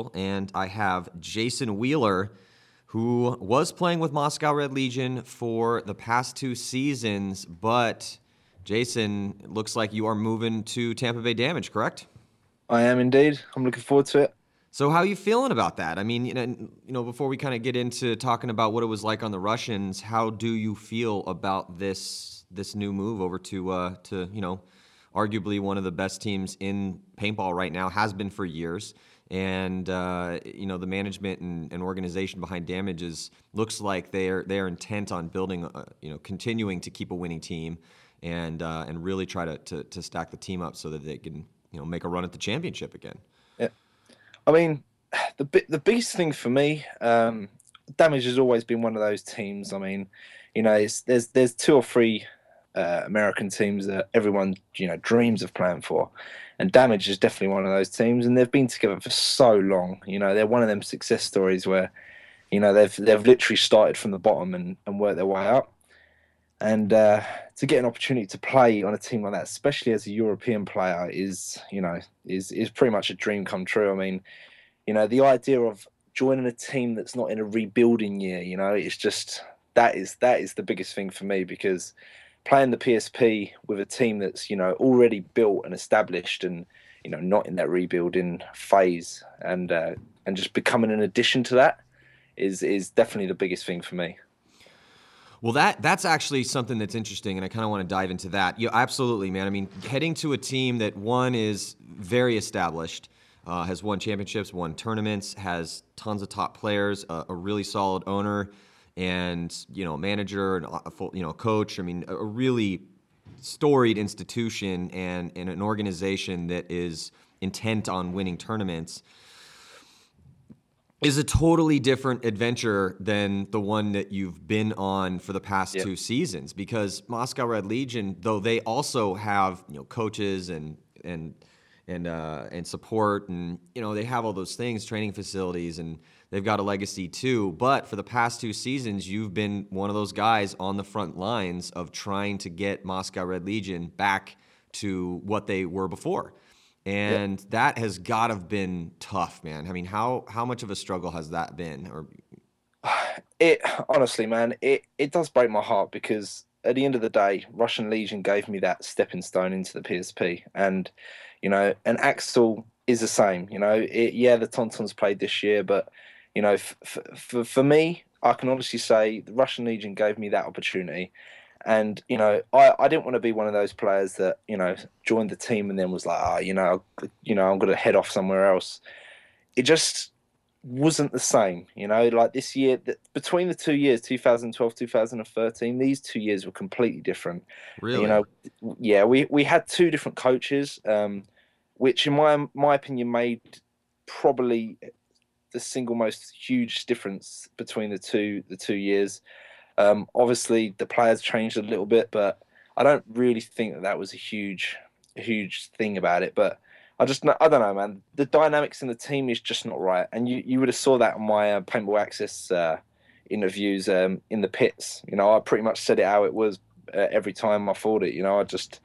Axel, and I have Jason Wheeler, who was playing with Moscow Red Legion for the past two seasons. But, Jason, it looks like you are moving to Tampa Bay Damage, correct? I am indeed. I'm looking forward to it. So, how are you feeling about that? I mean, you know, you know, before we kind of get into talking about what it was like on the Russians, how do you feel about this this new move over to uh, to you know arguably one of the best teams in paintball right now, has been for years. And uh, you know the management and, and, organization behind Damages looks like they are they are intent on building, uh, you know, continuing to keep a winning team, and uh, and really try to, to, to stack the team up so that they can you know make a run at the championship again. Yeah, I mean, the the biggest thing for me, um, Damage has always been one of those teams. I mean, you know, there's there's two or three uh, American teams that everyone you know dreams of playing for, and Damage is definitely one of those teams, and they've been together for so long. You know, they're one of them success stories where, you know, they've they've literally started from the bottom and, and worked their way up, and uh, to get an opportunity to play on a team like that, especially as a European player, is you know is is pretty much a dream come true. I mean, you know, the idea of joining a team that's not in a rebuilding year, you know, it's just that is that is the biggest thing for me because playing the PSP with a team that's you know already built and established and you know not in that rebuilding phase and uh, and just becoming an addition to that is is definitely the biggest thing for me. Well, that that's actually something that's interesting, and I kind of want to dive into that. Yeah, absolutely, man. I mean, heading to a team that one is very established, uh, has won championships, won tournaments, has tons of top players, uh, a really solid owner and you know manager and a full, you know coach. I mean, a really storied institution and, and an organization that is intent on winning tournaments is a totally different adventure than the one that you've been on for the past yep. two seasons because Moscow Red Legion though they also have you know coaches and and and uh, and support and you know they have all those things training facilities and they've got a legacy too. But for the past two seasons, you've been one of those guys on the front lines of trying to get Moscow Red Legion back to what they were before. And yep. that has got to have been tough, man. I mean, how how much of a struggle has that been? Or it honestly, man, it it does break my heart because at the end of the day, Russian Legion gave me that stepping stone into the PSP, and you know, and Axel is the same. You know, it, yeah, the Tontons played this year, but you know, f- f- for me, I can honestly say the Russian Legion gave me that opportunity. And, you know, I, I didn't want to be one of those players that, you know, joined the team and then was like, ah, oh, you know, you know, I'm going to head off somewhere else. It just wasn't the same, you know, like this year, between the two years, 2012, 2013, these two years were completely different. Really? You know, yeah, we, we had two different coaches, um, which in my, my opinion made probably the single most huge difference between the two the two years. Um, obviously, the players changed a little bit, but I don't really think that that was a huge huge thing about it. But I just I don't know, man. The dynamics in the team is just not right, and you you would have saw that on my uh, paintball access uh, interviews um, in the pits. You know, I pretty much said it how it was uh, every time I thought it. You know, I just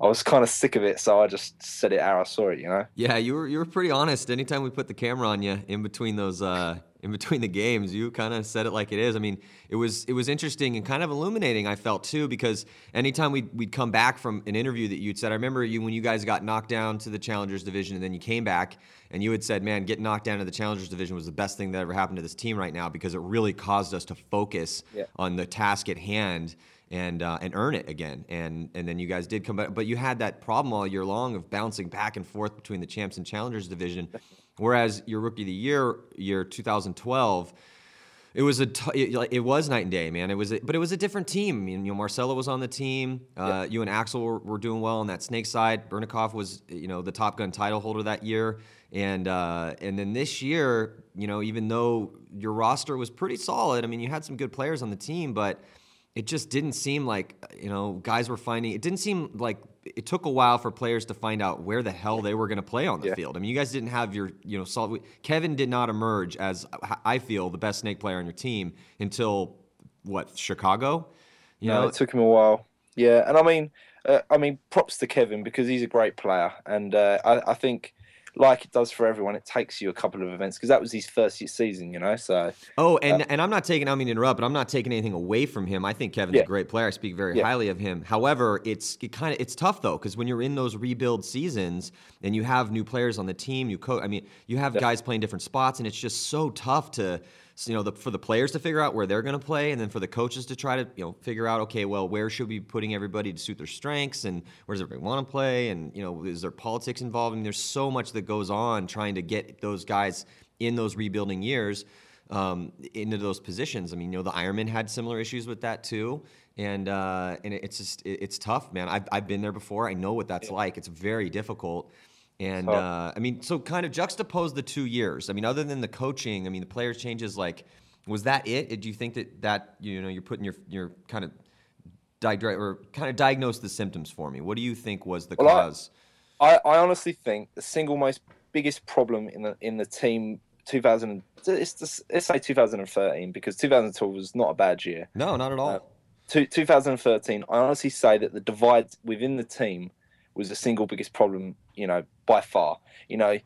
I was kind of sick of it, so I just said it how I saw it. You know. Yeah, you were you were pretty honest. Anytime we put the camera on you in between those uh, in between the games, you kind of said it like it is. I mean, it was it was interesting and kind of illuminating. I felt too because anytime we'd we'd come back from an interview that you'd said, I remember you when you guys got knocked down to the Challengers division, and then you came back and you had said, "Man, getting knocked down to the Challengers division was the best thing that ever happened to this team right now because it really caused us to focus yeah. on the task at hand." And uh, and earn it again. And and then you guys did come back, but you had that problem all year long of bouncing back and forth between the champs and challengers division. Whereas your rookie of the year, year 2012, it was a t- it, it was night and day, man. It was, a, but it was a different team. I mean, you know, Marcelo was on the team. Uh, yeah. You and Axel were, were, doing well on that snake side. Bernikov was, you know, the Top Gun title holder that year, and uh, and then this year, you know, even though your roster was pretty solid, I mean, you had some good players on the team, but it just didn't seem like you know guys were finding it didn't seem like it took a while for players to find out where the hell they were going to play on the yeah. field. I mean, you guys didn't have your you know solid. Kevin did not emerge as I feel the best snake player on your team until what Chicago. You no, know, it took him a while. Yeah, and I mean, uh, I mean, props to Kevin because he's a great player, and uh, I, I think like it does for everyone, it takes you a couple of events because that was his first season, you know. So oh, and uh, and I'm not taking. I mean, interrupt, but I'm not taking anything away from him. I think Kevin's yeah. a great player. I speak very yeah. highly of him. However, it's it kind of it's tough though because when you're in those rebuild seasons and you have new players on the team, you coach. I mean, you have yeah. guys playing different spots, and it's just so tough to you know, the, for the players to figure out where they're going to play, and then for the coaches to try to, you know, figure out, okay, well, where should we be putting everybody to suit their strengths, and where does everybody want to play, and you know, is there politics involved? I mean, there's so much that goes on trying to get those guys in those rebuilding years um, into those positions. I mean, you know, the Ironmen had similar issues with that too, and uh, and it's just it's tough, man. I've I've been there before. I know what that's yeah. like. It's very difficult. And uh, I mean, so kind of juxtapose the two years. I mean, other than the coaching, I mean, the players changes. Like, was that it? Do you think that that you know you're putting your your kind of di- or kind of diagnose the symptoms for me? What do you think was the well, cause? I, I honestly think the single most biggest problem in the in the team 2000 it's, let's say 2013 because 2012 was not a bad year. No, not at all. Uh, 2013, I honestly say that the divide within the team was the single biggest problem, you know, by far. You know,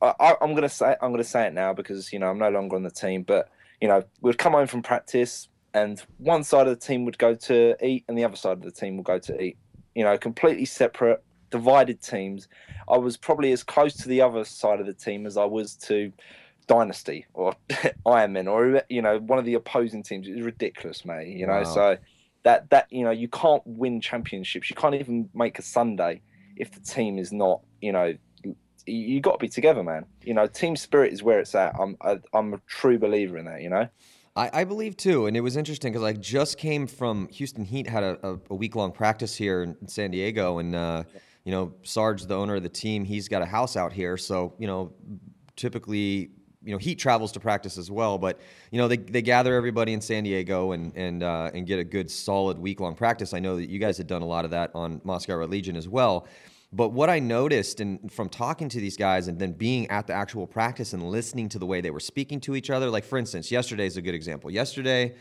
I, am gonna say I'm gonna say it now because you know I'm no longer on the team, but you know we'd come home from practice and one side of the team would go to eat and the other side of the team would go to eat. You know, completely separate, divided teams. I was probably as close to the other side of the team as I was to Dynasty or Ironman or you know one of the opposing teams. It was ridiculous, mate. You know, wow. so that that you know you can't win championships. You can't even make a Sunday if the team is not you know you got to be together, man. You know, team spirit is where it's at. I'm I, am a true believer in that. You know. I, I believe too, and it was interesting because I just came from Houston Heat had a, a, a week long practice here in San Diego, and uh, you know Sarge, the owner of the team, he's got a house out here, so you know typically you know, Heat travels to practice as well, but you know they, they gather everybody in San Diego and and uh, and get a good solid week long practice. I know that you guys had done a lot of that on Moscow Red Legion as well. But what I noticed and from talking to these guys and then being at the actual practice and listening to the way they were speaking to each other, like for instance, yesterday is a good example. Yesterday,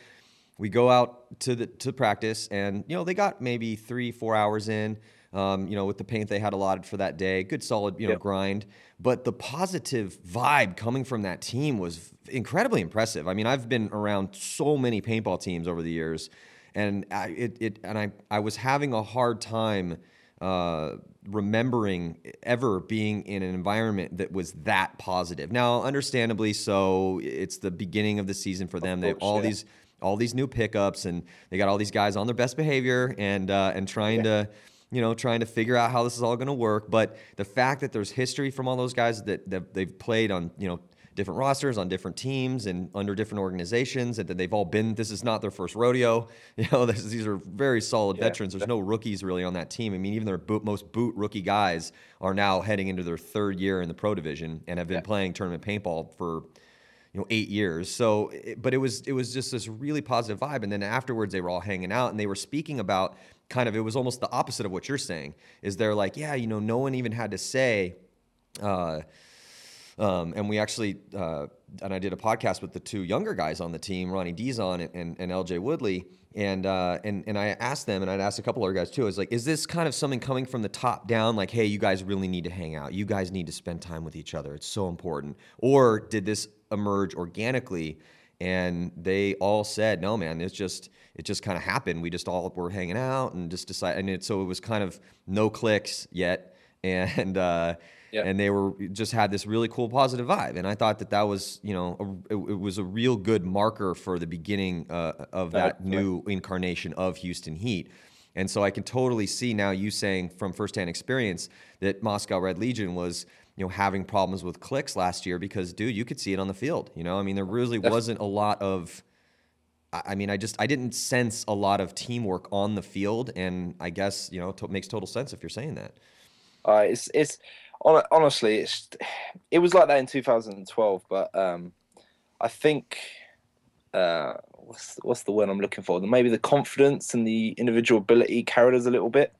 we go out to the to practice and you know they got maybe three four hours in um, you know, with the paint they had allotted for that day. Good, solid, you know, yep. grind. But the positive vibe coming from that team was incredibly impressive. I mean, I've been around so many paintball teams over the years, and I, it, it and I, I was having a hard time uh, remembering ever being in an environment that was that positive. Now, understandably so, it's the beginning of the season for them. They have all yeah. these all these new pickups, and they got all these guys on their best behavior and uh, and trying yeah. to you know, trying to figure out how this is all going to work. But the fact that there's history from all those guys that, that they've played on, you know, different rosters on different teams and under different organizations and that they've all been this is not their first rodeo you know this, these are very solid yeah. veterans there's no rookies really on that team i mean even their boot, most boot rookie guys are now heading into their third year in the pro division and have been yeah. playing tournament paintball for you know eight years so but it was it was just this really positive vibe and then afterwards they were all hanging out and they were speaking about kind of it was almost the opposite of what you're saying. Is they're like, yeah, you know, no one even had to say. Uh, um, and we actually, uh, and I did a podcast with the two younger guys on the team, Ronnie Dizon and, and, and LJ Woodley. And, uh, and, and I asked them, and I'd asked a couple other guys too. I was like, is this kind of something coming from the top down? Like, hey, you guys really need to hang out. You guys need to spend time with each other. It's so important. Or did this emerge organically? And they all said, no, man, it's just, it just kind of happened. We just all were hanging out and just decided. And it, so it was kind of no clicks yet, and uh, yeah. and they were just had this really cool positive vibe. And I thought that that was you know a, it, it, was a real good marker for the beginning uh, of that new incarnation of Houston Heat. And so I can totally see now you saying from firsthand experience that Moscow Red Legion was you know having problems with clicks last year because dude you could see it on the field you know i mean there really wasn't a lot of I mean, I just I didn't sense a lot of teamwork on the field, and I guess you know it makes total sense if you're saying that. Uh, it's it's honestly it's it was like that in 2012, but um, I think uh, what's what's the word I'm looking for? Maybe the confidence and the individual ability carried us a little bit.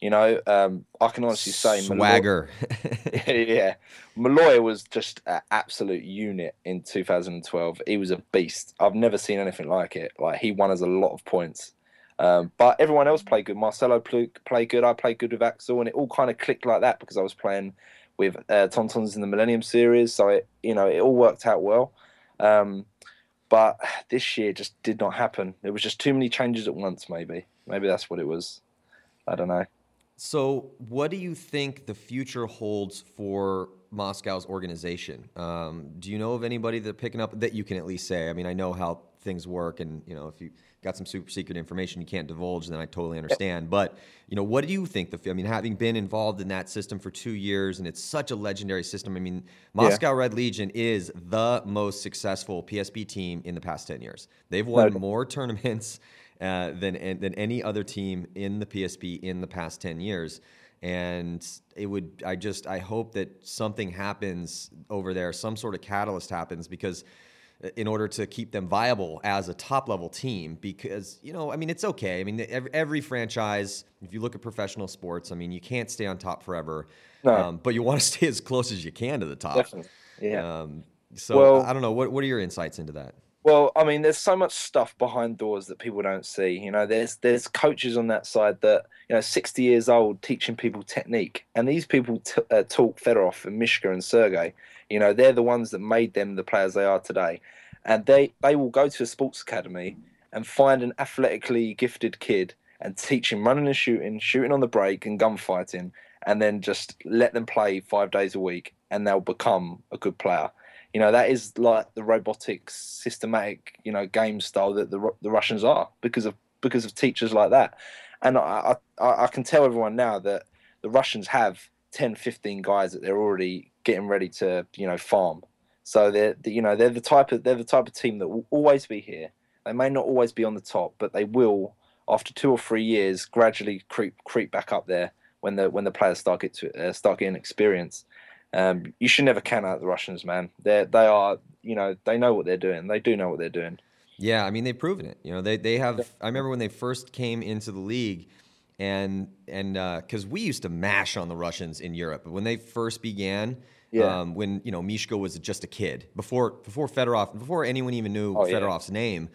You know, um, I can honestly say swagger. Malloy, yeah, Malloy was just an absolute unit in 2012. He was a beast. I've never seen anything like it. Like he won us a lot of points. Um, but everyone else played good. Marcelo played good. I played good with Axel, and it all kind of clicked like that because I was playing with uh, Tauntauns in the Millennium Series. So it, you know, it all worked out well. Um, but this year just did not happen. There was just too many changes at once. Maybe, maybe that's what it was. I don't know. So, what do you think the future holds for Moscow's organization? Um, do you know of anybody that picking up that you can at least say? I mean, I know how things work, and you know, if you got some super secret information you can't divulge, then I totally understand. But you know, what do you think? The I mean, having been involved in that system for two years, and it's such a legendary system. I mean, Moscow yeah. Red Legion is the most successful PSP team in the past ten years. They've won more tournaments uh, than than any other team in the PSP in the past ten years. And it would, I just, I hope that something happens over there, some sort of catalyst happens because in order to keep them viable as a top level team because you know i mean it's okay. I mean every, every franchise if you look at professional sports i mean you can't stay on top forever. No. um, but you want to stay as close as you can to the top. Definitely. yeah. Um, so well, i don't know. What, what are your insights into that? Well i mean there's so much stuff behind doors that people don't see. You know there's there's coaches on that side that you know 60 years old teaching people technique. And these people t- uh, taught fedorov and mishka and sergey you know, they're the ones that made them the players they are today. And they, they will go to a sports academy and find an athletically gifted kid and teach him running and shooting, shooting on the break and gunfighting, and then just let them play five days a week and they'll become a good player. You know, that is like the robotics, systematic, you know, game style that the, the Russians are because of because of teachers like that. And I, I, I can tell everyone now that the Russians have 10, 15 guys that they're already getting ready to you know farm. So they're you know they're the type of they're the type of team that will always be here. They may not always be on the top, but they will after two or three years gradually creep creep back up there when the when the players start get to uh, start getting experience. Um, you should never count out the Russians, man. They they are you know they know what they're doing. They do know what they're doing. Yeah, I mean they've proven it. You know they they have. I remember when they first came into the league and and because uh, we used to mash on the Russians in Europe, but when they first began, yeah. Um, when you know Mishka was just a kid before before Fedorov before anyone even knew oh, Fedorov's yeah. name,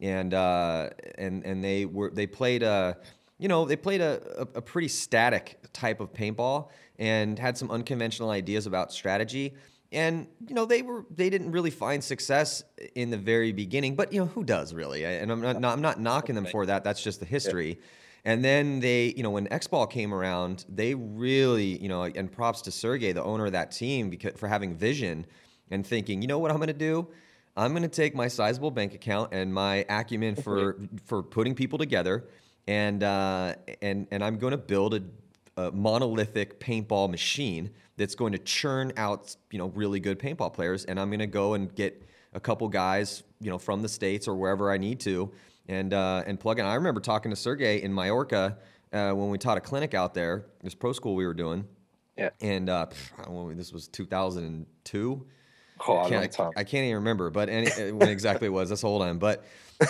and uh, and and they were they played a you know they played a, a, a pretty static type of paintball and had some unconventional ideas about strategy. And you know they were they didn't really find success in the very beginning but you know who does really? And i'm not, not i'm not knocking them for that. That's just the history. And then they, you know, when X Ball came around, they really, you know, and props to Sergey, the owner of that team, because, for having vision and thinking, you know what I'm going to do? I'm going to take my sizable bank account and my acumen for for putting people together, and uh, and and I'm going to build a, a monolithic paintball machine that's going to churn out, you know, really good paintball players, and I'm going to go and get a couple guys, you know, from the states or wherever I need to, and uh, and plug in. I remember talking to Sergey in Mallorca uh, when we taught a clinic out there. This pro school we were doing. Yeah. And uh, this was 2002. Oh, I, can't, I, I, can't even remember, but any, uh, when exactly it was. That's hold on, but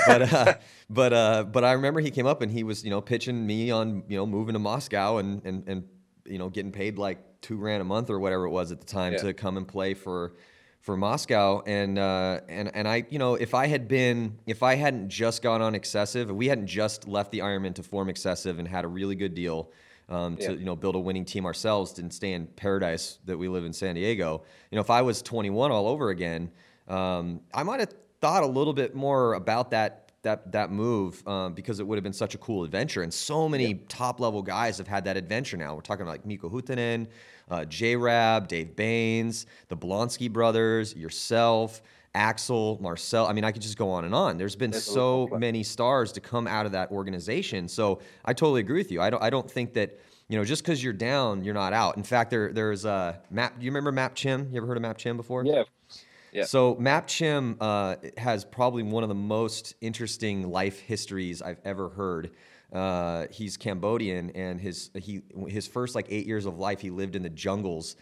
but uh, but uh, but I remember he came up and he was you know pitching me on you know moving to Moscow and and and you know getting paid like two grand a month or whatever it was at the time yeah. to come and play for for Moscow, and uh, and and I, you know, if I had been, if I hadn't just gone on excessive, if we hadn't just left the Ironman to form excessive and had a really good deal um, to yeah. you know build a winning team ourselves and stay in paradise that we live in San Diego, you know, if I was 21 all over again, um, I might have thought a little bit more about that that that move um, because it would have been such a cool adventure. And so many top level guys have had that adventure now. We're talking about like Mikko Huhtinen, uh, J Rab, Dave Baines, the Blonsky brothers, yourself, Axel, Marcel. I mean, I could just go on and on. There's been so many stars to come out of that organization. So I totally agree with you. I don't, I don't think that you know, just because you're down, you're not out. In fact, there there's uh, Map. Do you remember Map Chim? You ever heard of Map Chim before? Yeah. Yeah. So Map Chim uh, has probably one of the most interesting life histories I've ever heard. Uh, he's Cambodian, and his he his first like eight years of life, he lived in the jungles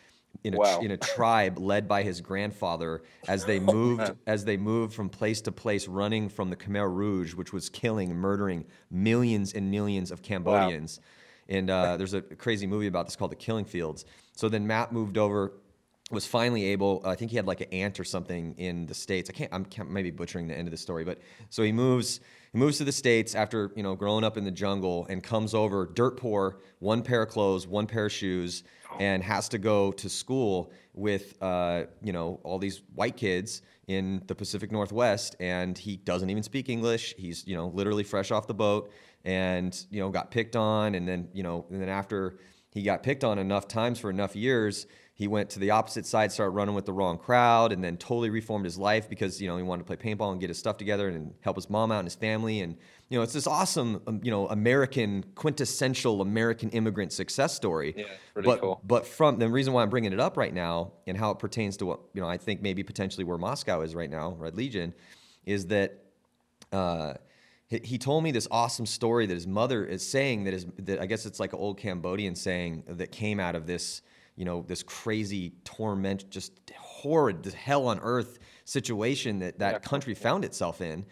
in a wow. in a tribe led by his grandfather as they oh, moved oh, as they moved from place to place, running from the Khmer Rouge, which was killing, murdering millions and millions of Cambodians. Wow. And uh, there's a crazy movie about this called The Killing Fields. So then Matt moved over was finally able. I think he had like an aunt or something in the states. I can't. I'm maybe butchering the end of the story, but so he moves. He moves to the states after you know growing up in the jungle and comes over dirt poor, one pair of clothes, one pair of shoes, and has to go to school with uh, you know all these white kids in the Pacific Northwest, and he doesn't even speak English. He's you know literally fresh off the boat, and you know got picked on, and then you know and then after he got picked on enough times for enough years he went to the opposite side, started running with the wrong crowd, and then totally reformed his life because you know he wanted to play paintball and get his stuff together and help his mom out and his family. And you know, it's this awesome, um, you know, American quintessential American immigrant success story. Yeah, really but, cool. But from the reason why I'm bringing it up right now and how it pertains to what you know, I think maybe potentially where Moscow is right now, Red Legion, is that. Uh, he, he told me this awesome story that his mother is saying that is that I guess it's like an old Cambodian saying that came out of this you know this crazy torment, just horrid, this hell on earth situation that that yeah. country found itself in.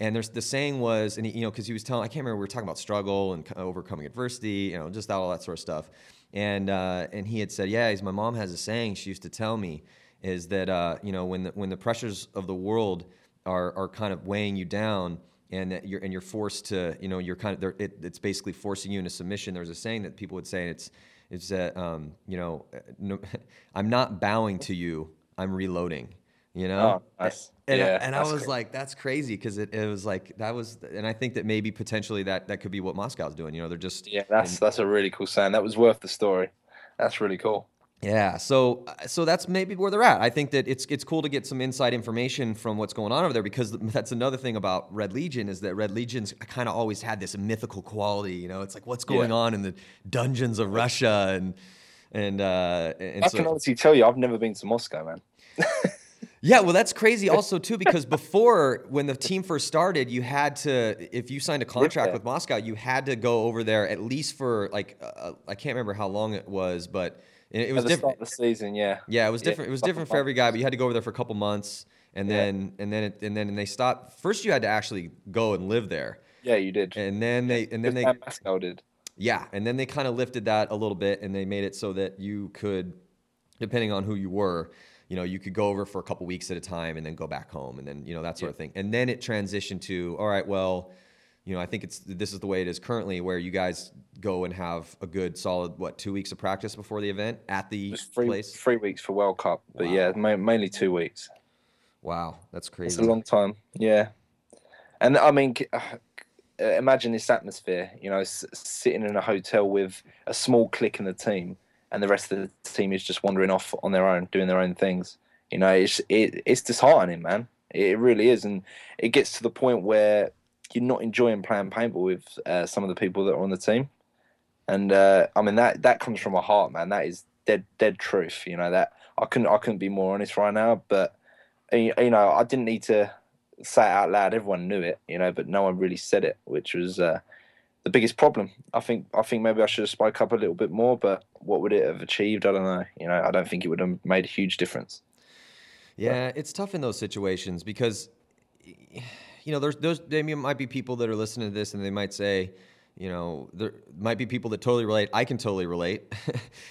And there's the saying was, and he, you know, because he was telling, I can't remember, we were talking about struggle and overcoming adversity, you know, just all that sort of stuff. And uh, and he had said, yeah, he's, my mom has a saying she used to tell me is that uh, you know when the, when the pressures of the world are are kind of weighing you down and that you're and you're forced to you know you're kind of it, it's basically forcing you into submission. There's a saying that people would say, and it's is that um, you know no, I'm not bowing to you. I'm reloading. You know, oh, nice. and, yeah, and I was crazy. like, that's crazy because it, it was like that was, and I think that maybe potentially that that could be what Moscow's doing. You know, they're just yeah, that's that's a really cool saying. That was worth the story. That's really cool. Yeah, so so that's maybe where they're at. I think that it's it's cool to get some inside information from what's going on over there because that's another thing about Red Legion is that Red Legion's kind of always had this mythical quality. You know, it's like what's going yeah. on in the dungeons of Russia and and uh, and I so, can honestly tell you, I've never been to Moscow, man. yeah, well, that's crazy also too because before when the team first started, you had to if you signed a contract with Moscow, you had to go over there at least for like uh, I can't remember how long it was, but it, was different. the season, yeah. Yeah, it was different. Yeah, it was different for every guy, but you had to go over there for a couple months, and then and then it, and then and they stopped. First, you had to actually go and live there. Yeah, you did. And then they and then they Moscow did. Yeah, and then they kind of lifted that a little bit, and they made it so that you could, depending on who you were, you know, you could go over for a couple weeks at a time, and then go back home, and then you know that sort yeah. of thing. And then it transitioned to all right, well you know, I think it's this is the way it is currently, where you guys go and have a good solid what two weeks of practice before the event at the three, place. Three weeks for World Cup, but wow. yeah, mainly two weeks. Wow, that's crazy. It's a long time. Yeah, and I mean, uh, imagine this atmosphere. You know, sitting in a hotel with a small clique in the team, and the rest of the team is just wandering off on their own, doing their own things. You know, it's it, it's disheartening, man. It really is, and it gets to the point where you're not enjoying playing paintball with uh, some of the people that are on the team. And uh, I mean that that comes from my heart, man. That is dead dead truth. You know that I couldn't I couldn't be more honest right now. But you know I didn't need to say it out loud. Everyone knew it, you know, but no one really said it, which was uh, the biggest problem. I think I think maybe I should have spoke up a little bit more. But what would it have achieved? I don't know. You know, I don't think it would have made a huge difference. Yeah, but, it's tough in those situations because you know, there's those. There might be people that are listening to this and they might say, you know, there might be people that totally relate. I can totally relate.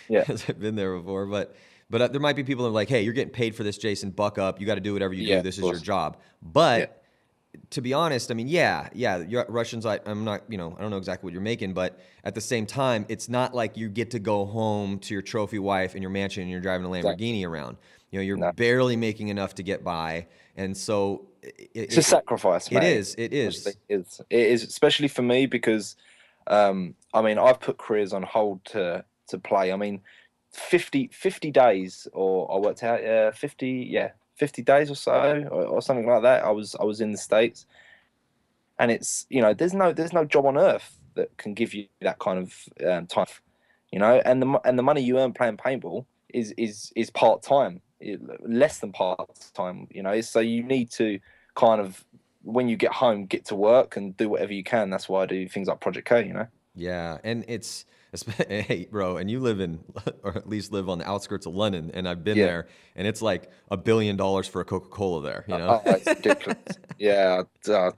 Yeah, because I've been there before. But but uh, there might be people that are like, hey, you're getting paid for this, Jason. Buck up. You got to do whatever you yeah, do. This is your job. But yeah to be honest, I mean, yeah, yeah, Russians. I, am not, you know, I don't know exactly what you're making, but at the same time, it's not like you get to go home to your trophy wife in your mansion and you're driving a Lamborghini exactly. around. You know, you're no. barely making enough to get by, and so it, it's a sacrifice. It is. It is. It is. It is, especially for me because, um, I mean, I've put careers on hold to to play. I mean, 50, 50 days, or I worked out, uh, fifty, yeah, fifty days or so, or, or something like that. I was I was in the states, and it's you know, there's no there's no job on earth that can give you that kind of um, time, you know, and the and the money you earn playing paintball is is is part time less than part time. You know, so you need to kind of when you get home, get to work and do whatever you can. That's why I do things like Project K. You know. Yeah, and it's hey, bro, and you live in, or at least live on the outskirts of London, and I've been yeah. there, and it's like a billion dollars for a Coca Cola there. You know, oh, it's ridiculous. yeah, uh,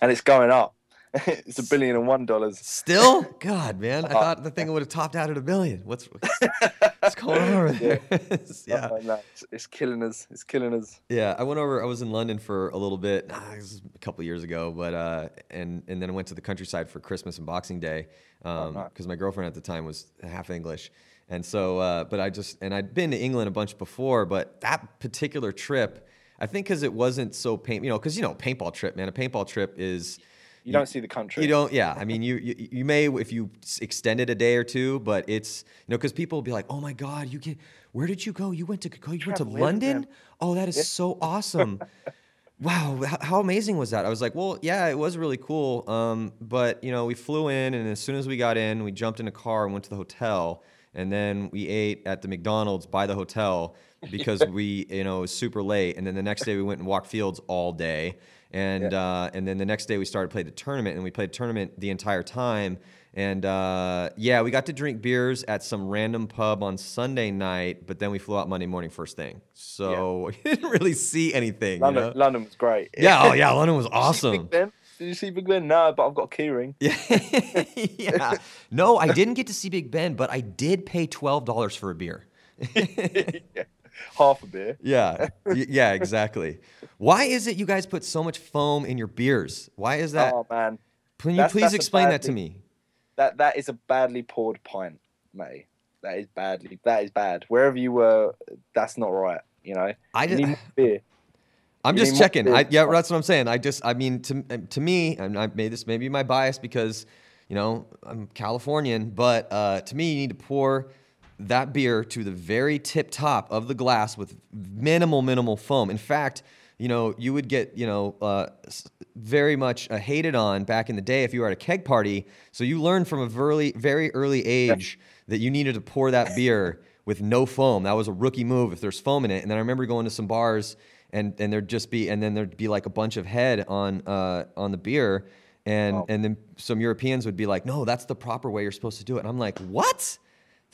and it's going up. it's a billion and one dollars. Still, God, man, I Uh, thought the thing would have topped out at a billion. What's what's going on over there? yeah. Oh, no, it's, it's killing us. It's killing us. Yeah, I went over. I was in London for a little bit. a couple years ago, but uh, and and then I went to the countryside for Christmas and Boxing Day because nice. my girlfriend at the time was half English, and so. Uh, but I just and I'd been to England a bunch before, but that particular trip, I think because it wasn't so paint, you know, because you know, paintball trip, man, a paintball trip is. You don't see the country. You don't, yeah. I mean, you, you you may if you extend it a day or two, but it's you know because people will be like, oh my god, you get where did you go? You went to go, you went to London? Oh, that is so awesome. wow, h- how amazing was that? I was like, well, yeah, it was really cool. Um, but you know, we flew in, and as soon as we got in, we jumped in a car and went to the hotel, and then we ate at the McDonald's by the hotel because we, you know, it was super late. And then the next day we went and walked fields all day, and uh, and then the next day we started playing the tournament, and we played tournament the entire time. And uh, yeah, we got to drink beers at some random pub on Sunday night, but then we flew out Monday morning first thing. So we didn't really see anything. London, you know? London was great. Yeah, oh yeah, London was Did you see awesome. Did you see Big Ben? No, but I've got a keyring. Yeah, yeah. No, I didn't get to see Big Ben, but I did pay twelve dollars for a beer. yeah. Half a beer. Yeah, yeah, exactly. Why is it you guys put so much foam in your beers? Why is that? Oh man, Can you that's- please that's explain bad that to me? that that is a badly poured pint, mate. That is badly. That is bad. Wherever you were, that's not right. You know. I just, need beer. I'm You just checking. I, yeah, that's what I'm saying. I just, I mean, to to me, and I made this maybe my bias because, you know, I'm Californian, but uh, to me, you need to pour that beer to the very tip top of the glass with minimal, minimal foam. In fact, you know, you would get, you know, uh, very much uh, hated on back in the day if you were at a keg party. So you learned from a very, very early age that you needed to pour that beer with no foam. That was a rookie move if there's foam in it. And then I remember going to some bars and and there'd just be and then there'd be like a bunch of head on uh, on the beer. And, Wow. and then some Europeans would be like, no, that's the proper way you're supposed to do it. And I'm like, what?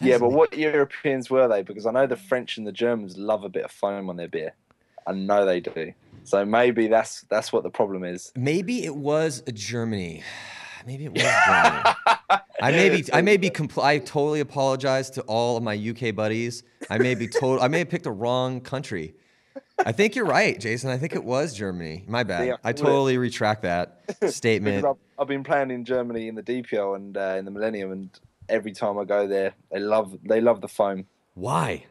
Yeah, but what Europeans were they? Because I know the French and the Germans love a bit of foam on their beer. I know they do. So maybe that's that's what the problem is. Maybe it was a Germany. Maybe it was Germany. I may be. I may be. Compl- I totally apologize to all of my UK buddies. I may be total. I may have picked a wrong country. I think you're right, Jason. I think it was Germany. My bad. Yeah, I totally retract that statement. I've, I've been playing in Germany in the DPO and uh, in the Millennium, and every time I go there, they love they love the foam. Why?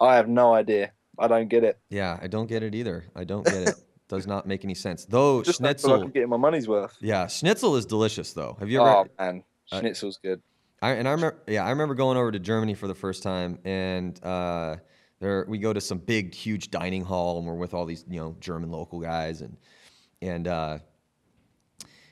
I have no idea. I don't get it. Yeah, I don't get it either. I don't get it. Does not make any sense. Though Just don't like I'm schnitzel. getting my money's worth. Yeah, schnitzel is delicious though. Have you ever? Oh man, Uh, schnitzel's good. I, and I remember, yeah, I remember going over to Germany for the first time, and uh, there we go to some big, huge dining hall, and we're with all these, you know, German local guys, and and uh,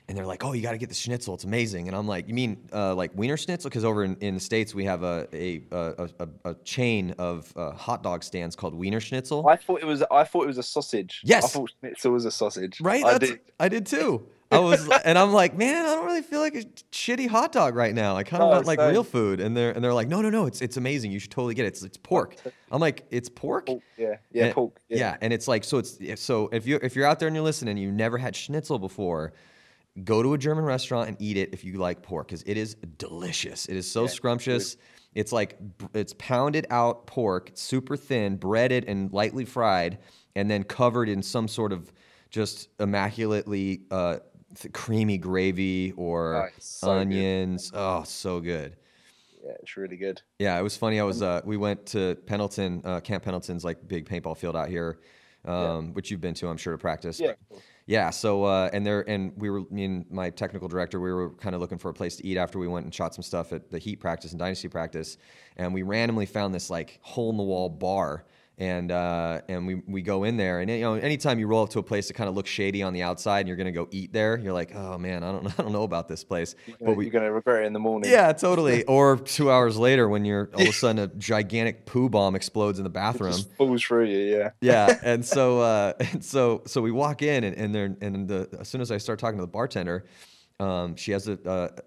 and they're like, "Oh, you got to get the schnitzel; it's amazing." And I'm like, "You mean uh, like Wiener Schnitzel?" Because over in, in the states we have a a a, a, a chain of uh, hot dog stands called Wiener Schnitzel. I thought it was. I thought it was a sausage. Yes. I thought schnitzel was a sausage. Right? I did. I did too. I was, and I'm like, man, I don't really feel like a shitty hot dog right now. I kind of No, want like same. real food, and they're and they're like, no, no, no, it's it's amazing. You should totally get it. It's it's pork. I'm like, it's pork. Pork, yeah, yeah, And- pork. Yeah. Yeah. and it's like so it's so if you if you're out there and you're listening, and you never had schnitzel before. Go to a German restaurant and eat it if you like pork, because it is delicious. It is so Yeah, scrumptious. It's like it's pounded out pork, super thin, breaded and lightly fried, and then covered in some sort of just immaculately uh, th- creamy gravy or Oh, so good. onions. Oh, so good. Yeah, it's really good. Yeah, it was funny. I was uh, we went to Pendleton, uh, Camp Pendleton's like big paintball field out here, um, which you've been to, I'm sure, to practice. Yeah. Yeah. So uh, and there and we were me and my technical director we were kind of looking for a place to eat after we went and shot some stuff at the Heat practice and Dynasty practice, and we randomly found this like hole in the wall bar. And uh, and we, we go in there and you know anytime you roll up to a place that kind of looks shady on the outside and you're gonna go eat there you're like oh man I don't I don't know about this place You're but we you're gonna regret it in the morning. yeah, totally. Or two hours later, when you're all of a sudden a gigantic poo bomb explodes in the It bathroom. just falls through you. Yeah. Yeah, and so uh, and so so we walk in, and and they're and the as soon as I start talking to the bartender, um, she has a,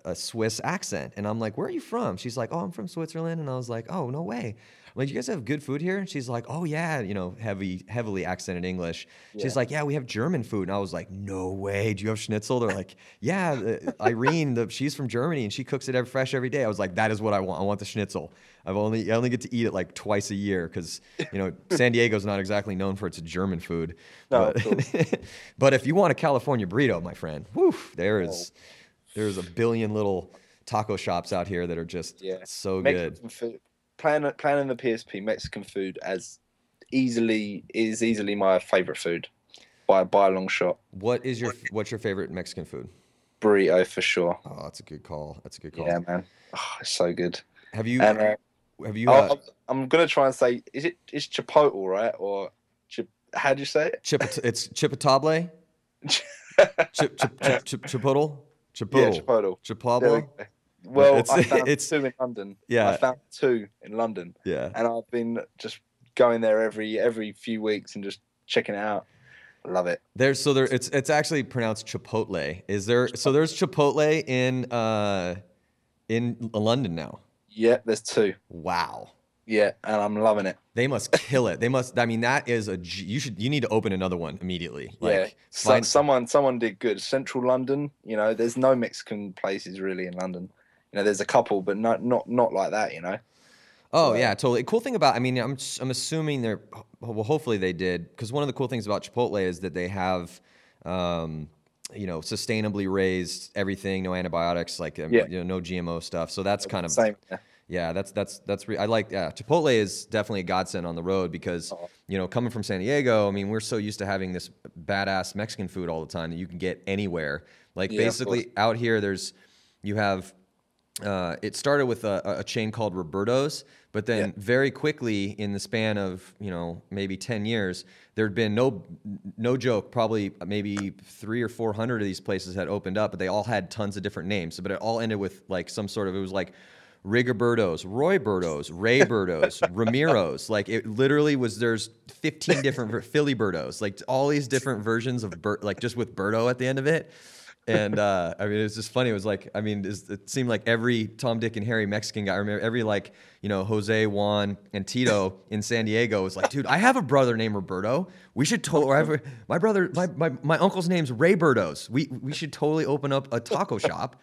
a a Swiss accent, and I'm like, "Where are you from?" She's like, "Oh, I'm from Switzerland," and I was like, "Oh, no way." Like, you guys have good food here? And she's like, oh yeah, you know, heavy, heavily accented English. She's like, yeah, we have German food. And I was like, no way. Do you have schnitzel? They're like, yeah, uh, Irene, the, she's from Germany and she cooks it every, fresh every day. I was like, that is what I want. I want the schnitzel. I've only, I only get to eat it like twice a year because, you know, San Diego's not exactly known for its German food. No, but, but if you want a California burrito, my friend, whew, there Oh. is, there's a billion little taco shops out here that are just Yeah. so good. Mexican food. Playing playing in the PSP, Mexican food as easily is easily my favorite food by by a long shot. What is your what's your favorite Mexican food? Burrito for sure. Oh, that's a good call. That's a good call. Yeah, man. Oh, it's so good. Have you And uh, have you uh, I'm gonna try and say, is it is Chipotle right or Chip? How do you say it? chip it's chipotable? Chip chip chip, chip chipotle? Yeah, Chipotle. Chipotle. There we Chipotle? go. Well, It's- I found it's- two in London. Yeah. I found two in London, Yeah. and I've been just going there every every few weeks and just checking it out. Love it. There's so there it's it's actually pronounced chipotle. Is there so there's chipotle in uh in London now. Yeah, there's two. Wow. Yeah, and I'm loving it. They must kill it. They must. I mean, that is a. You should. You need to open another one immediately. yeah, so, find- someone someone did good. Central London, you know, there's no Mexican places really in London. You know, there's a couple, but not not not like that. You know. Oh Right. yeah, totally. Cool thing about. I mean, I'm I'm assuming they're. Well, hopefully they did, because one of the cool things about Chipotle is that they have. Um, you know, sustainably raised everything, no antibiotics, like um, Yeah. you know, no GMO stuff. So that's kind of Same. Yeah. Yeah, that's that's that's re- I like yeah. Chipotle is definitely a godsend on the road because Oh. you know coming from San Diego, I mean we're so used to having this badass Mexican food all the time that you can get anywhere. Like Yeah, basically out here, there's you have. Uh, it started with a, a chain called Roberto's, but then Yeah. very quickly in the span of you know maybe ten years, there'd been no no joke, probably maybe three or four hundred of these places had opened up, but they all had tons of different names. But it all ended with like some sort of it was like Rigobertos, Roy Bertos, Ray Bertos, Ramiro's. Like it literally was. There's 15 different ver- Philly Bertos, like all these different versions of Bert, like just with Berto at the end of it. And uh, I mean, it was just funny. It was like, I mean, it seemed like every Tom, Dick, and Harry Mexican guy. I remember every like, you know, Jose, Juan, and Tito in San Diego was like, dude, I have a brother named Roberto. We should totally. My brother, my, my my uncle's name's Ray Bertos. We we should totally open up a taco shop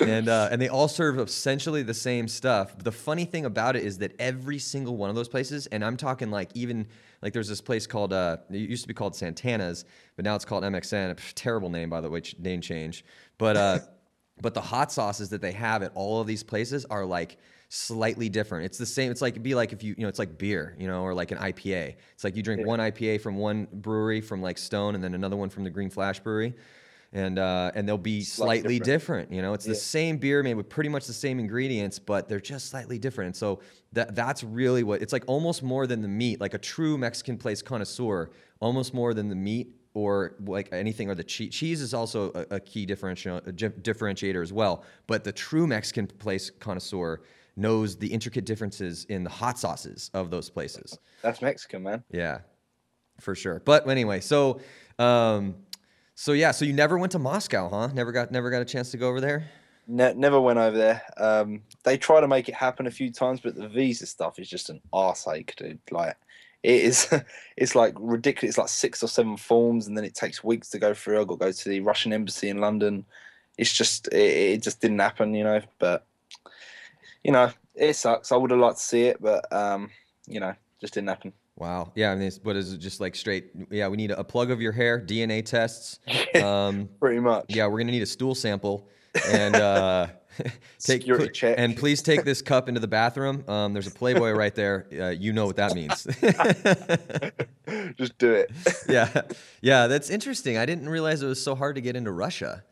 and uh, and they all serve essentially the same stuff. The funny thing about it is that every single one of those places, and I'm talking like even like there's this place called uh, it used to be called Santana's, but now it's called MXN. Pff, Terrible name by the way, name change. But uh, but the hot sauces that they have at all of these places are like slightly different. It's the same. It's like it'd be like if you you know it's like beer, you know, or like an IPA. It's like you drink one IPA from one brewery from like Stone, and then another one from the Green Flash Brewery. And uh, and they'll be Slightly slightly different. different. You know, it's the same beer made with pretty much the same ingredients, but they're just slightly different. And so that that's really what it's like. Almost more than the meat, like a true Mexican place connoisseur, almost more than the meat or like anything or the cheese. Cheese is also a, a key differential, a differentiator as well. But the true Mexican place connoisseur knows the intricate differences in the hot sauces of those places. That's Mexican, man. Yeah, for sure. But anyway, so um, so yeah, so you never went to Moscow, huh? Never got never got a chance to go over there. Ne- never went over there. Um, they try to make it happen a few times, but the visa stuff is just an arse ache, dude. Like, it is, it's like ridiculous. It's like six or seven forms, and then it takes weeks to go through. I got to go to the Russian embassy in London. It's just, it, it just didn't happen, you know. But, you know, it sucks. I would have liked to see it, but, um, you know, just didn't happen. Wow. Yeah. I mean, it's, what is it? Just like straight. Yeah. We need a, plug of your hair, DNA tests. Um, Pretty much. yeah. We're gonna need a stool sample and uh, take Security check. and please take this cup into the bathroom. Um, there's a Playboy right there. Uh, you know what that means. just do it. yeah. Yeah. That's interesting. I didn't realize it was so hard to get into Russia.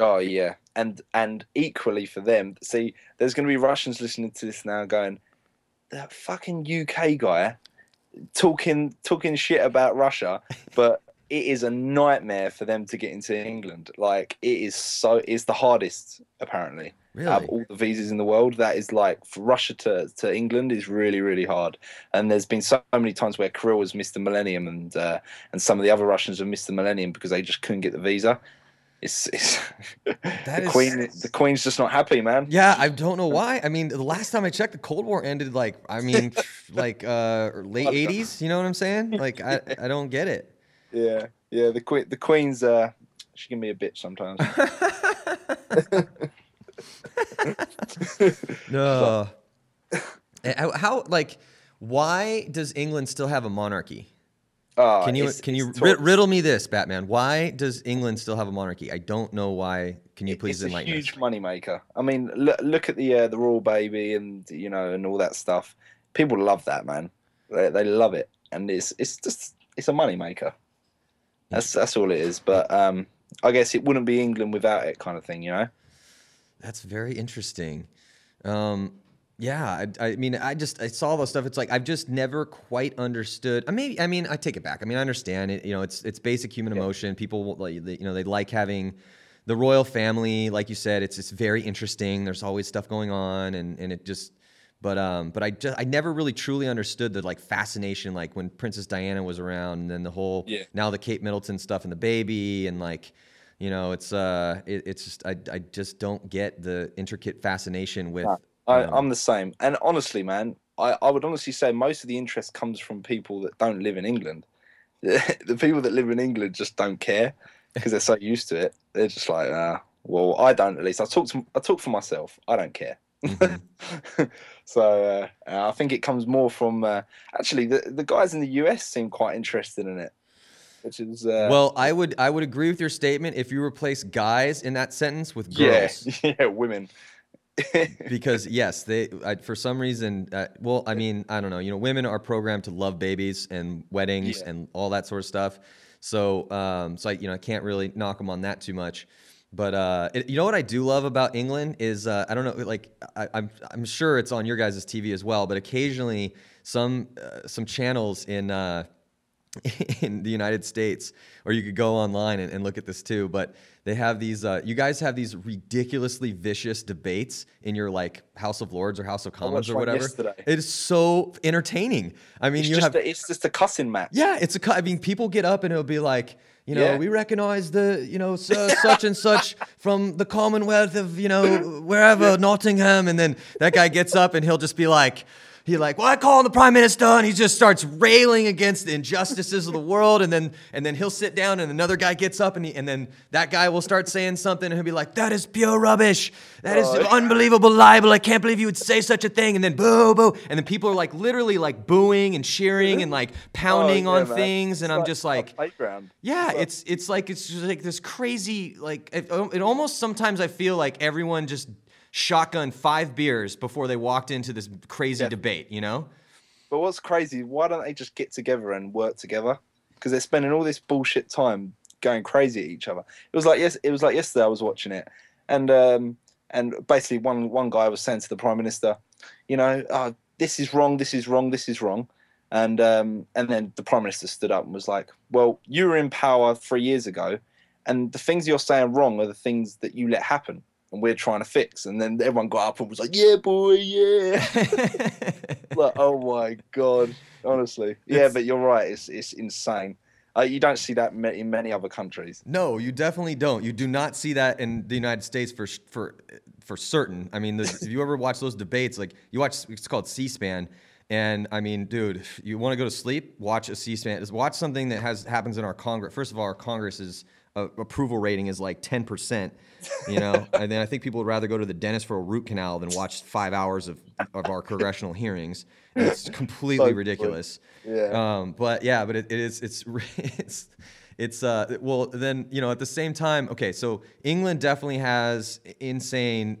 Oh yeah, and and equally for them. See, there's going to be Russians listening to this now, going, "That fucking UK guy talking talking shit about Russia," but it is a nightmare for them to get into England. Like it is so, it's the hardest apparently. Out Really? of all the visas in the world, that is like for Russia to, to England is really really hard. And there's been so many times where Kirill has missed the millennium, and uh, and some of the other Russians have missed the millennium because they just couldn't get the visa. It's, it's the is- queen. The queen's just not happy, man. Yeah, I don't know why. I mean, the last time I checked, the Cold War ended like I mean, like uh late '80s. You know what I'm saying? Like I, I don't get it. Yeah, yeah. The queen. The queen's. Uh, she can be a bitch sometimes. No. How like why does England still have a monarchy? Oh, Can you it's- can you riddle me this, Batman? Why does England still have a monarchy? I don't know why. Can you please it's a enlighten huge us? money maker. I mean, look, look at the uh, the royal baby and you know and all that stuff. People love that man. They, they love it, and it's it's just it's a money maker. That's that's all it is. But um, I guess it wouldn't be England without it, kind of thing. You know. That's very interesting. Um, yeah, I, I mean, I just I saw all those stuff. It's like I've just never quite understood. I mean, I mean, I take it back. I mean, I understand it. You know, it's it's basic human Yeah. emotion. People, like, they, you know, they like having the royal family. Like you said, it's it's very interesting. There's always stuff going on, and and it just. But um, but I just I never really truly understood the like fascination like when Princess Diana was around, and then the whole Yeah. now the Kate Middleton stuff and the baby, and like you know, it's uh, it, it's just I, I just don't get the intricate fascination with. I, um, I'm the same. And honestly, man, I, I would honestly say most of the interest comes from people that don't live in England. the people that live in England just don't care because they're so used to it. They're just like, uh, well, I don't at least. I talk to I talk for myself. I don't care. mhm. so uh, I think it comes more from uh, actually the the guys in the US seem quite interested in it, which is uh, well, I would I would agree with your statement if you replace guys in that sentence with yeah, girls. yeah, women. because yes, they I, for some reason. Uh, well, I mean, I don't know. You know, women are programmed to love babies and weddings Yeah. and all that sort of stuff. So, um, so I, you know, I can't really knock them on that too much. But uh, it, you know what I do love about England is uh, I don't know, like I, I'm I'm sure it's on your guys' TV as well. But occasionally, some uh, some channels in. In the United States, or you could go online and, and look at this too. But they have these. Uh, you guys have these ridiculously vicious debates in your like House of Lords or House of Commons or whatever. yesterday. It is so entertaining. I mean, It's you just have a, it's just a cussing match. yeah, it's a. I mean, people get up and it'll be like, you know, Yeah. we recognize the, you know, su- such and such from the Commonwealth of, you know, wherever Nottingham, and then that guy gets up and he'll just be like. He like, well, I call on the prime minister, and he just starts railing against the injustices of the world, and then and then he'll sit down, and another guy gets up, and he, and then that guy will start saying something, and he'll be like, that is pure rubbish, that is Oh. unbelievable libel, I can't believe you would say such a thing, and then boo boo, and then people are like literally like booing and cheering and like pounding Oh, yeah, on man. things, and It's I'm like- just like, playground. yeah, it's it's like it's just like this crazy like it, it almost sometimes I feel like everyone just shotgun five beers before they walked into this crazy Yeah. debate, you know? But what's crazy? Why don't they just get together and work together? Because they're spending all this bullshit time going crazy at each other. It was like yes, it was like yesterday. I was watching it, and um, and basically one one guy was saying to the prime minister, you know, oh, this is wrong, this is wrong, this is wrong, and um, and then the prime minister stood up and was like, well, you were in power three years ago, and the things you're saying wrong are the things that you let happen. And we're trying to fix, and then everyone got up and was like, "Yeah, boy, yeah." like, oh my god, honestly, yeah. But you're right; it's it's insane. Uh, you don't see that in many other countries. No, you definitely don't. You do not see that in the United States for for for certain. I mean, the, if you ever watch those debates, like you watch, it's called C-SPAN, and I mean, dude, if you want to go to sleep, watch a C-SPAN. Just watch something that has happens in our Congress. First of all, our Congress's uh, approval rating is like ten percent. You know, and then I think people would rather go to the dentist for a root canal than watch five hours of of our congressional hearings. And it's completely ridiculous. Yeah. Um, but yeah, but it, it is it's it's it's uh well then you know at the same time okay so England definitely has insane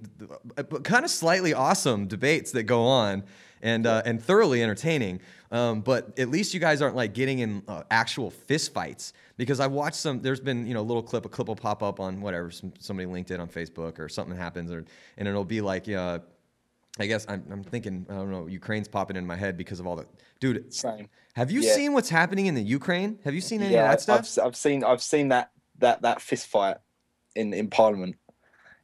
but kind of slightly awesome debates that go on and uh, and thoroughly entertaining um, but at least you guys aren't like getting in uh, actual fist fights because I've watched some there's been you know a little clip a clip will pop up on whatever some, somebody linked it on Facebook or something happens or and it'll be like uh, I guess I'm, I'm thinking I don't know Ukraine's popping in my head because of all the dude Same. have you Yeah. seen what's happening in the Ukraine? Have you seen any yeah, of that stuff? I've, I've seen I've seen that that that fist fight in in Parliament.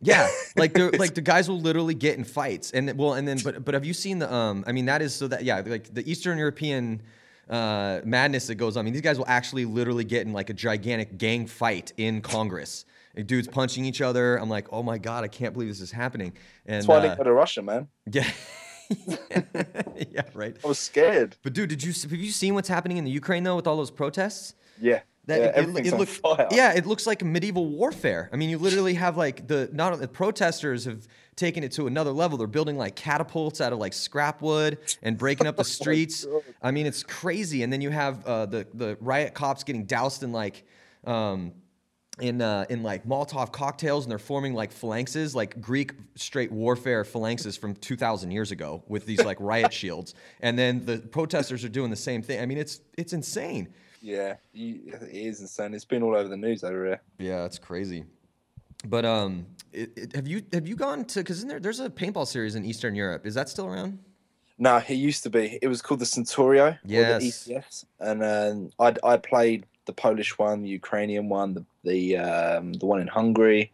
yeah, like the like the guys will literally get in fights, and well, and then but but have you seen the um? I mean, that is so that yeah, like the Eastern European uh, madness that goes on. I mean, these guys will actually literally get in like a gigantic gang fight in Congress. Dudes punching each other. I'm like, oh my god, I can't believe this is happening. And That's why I uh, didn't go to Russia, man. yeah, yeah, right. I was scared. But dude, did you have you seen what's happening in the Ukraine though with all those protests? Yeah. That yeah, it- it, it look- Yeah, it looks like medieval warfare. I mean, you literally have like the not the protesters have taken it to another level. They're building like catapults out of like scrap wood and breaking up the streets. God. I mean, it's crazy. And then you have uh, the the riot cops getting doused in like. Um, in uh, in like Molotov cocktails, and they're forming like phalanxes, like Greek straight warfare phalanxes from 2,000 years ago, with these like riot shields. And then the protesters are doing the same thing. I mean, it's it's insane. Yeah, you, it is insane. It's been all over the news over here. Yeah, it's crazy. But um, it, it, have you have you gone to? Because there, there's a paintball series in Eastern Europe. Is that still around? No, it used to be. It was called the Centurio Yes. or the ECS, and um, I I played the Polish one, the Ukrainian one, the the um, the one in Hungary.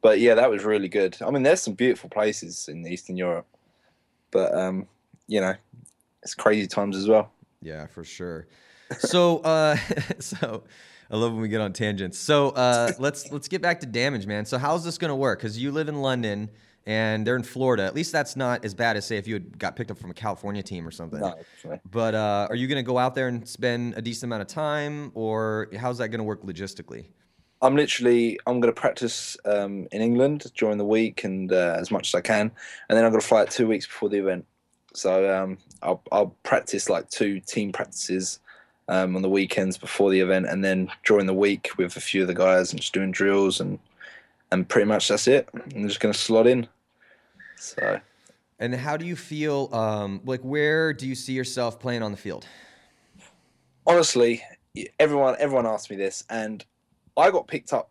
But yeah, that was really good. I mean, there's some beautiful places in Eastern Europe, but um, you know, it's crazy times as well. Yeah, for sure. So, uh, so I love when we get on tangents. So uh, let's let's get back to damage, man. So how's this gonna work? Because you live in London and they're in Florida. At least that's not as bad as say if you had got picked up from a California team or something. No. But uh, are you gonna go out there and spend a decent amount of time, or how's that gonna work logistically? I'm literally I'm going to practice um, in England during the week and uh, as much as I can, and then I'm going to fly out two weeks before the event. So um, I'll I'll practice like two team practices um, on the weekends before the event, and then during the week with a few of the guys and just doing drills and and pretty much that's it. I'm just going to slot in. So And how do you feel? Um, like, where do you see yourself playing on the field? honestly, everyone everyone asked me this, and I got picked up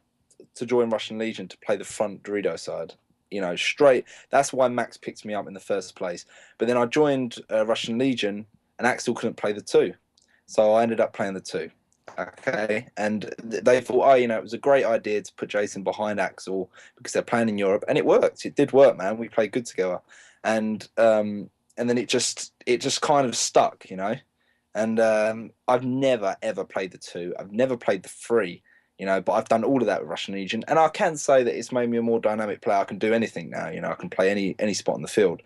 to join Russian Legion to play the front Dorito side. You know, straight. That's why Max picked me up in the first place. But then I joined uh, Russian Legion, and Axel couldn't play the two, so I ended up playing the two. Okay, and they thought, oh, you know, it was a great idea to put Jason behind Axel because they're playing in Europe, and it worked. It did work, man. We played good together, and um, and then it just it just kind of stuck, you know and um, I've never ever played the two. I've never played the three, you know. But I've done all of that with Russian Legion, and I can say that it's made me a more dynamic player. I can do anything now, you know. I can play any any spot on the field,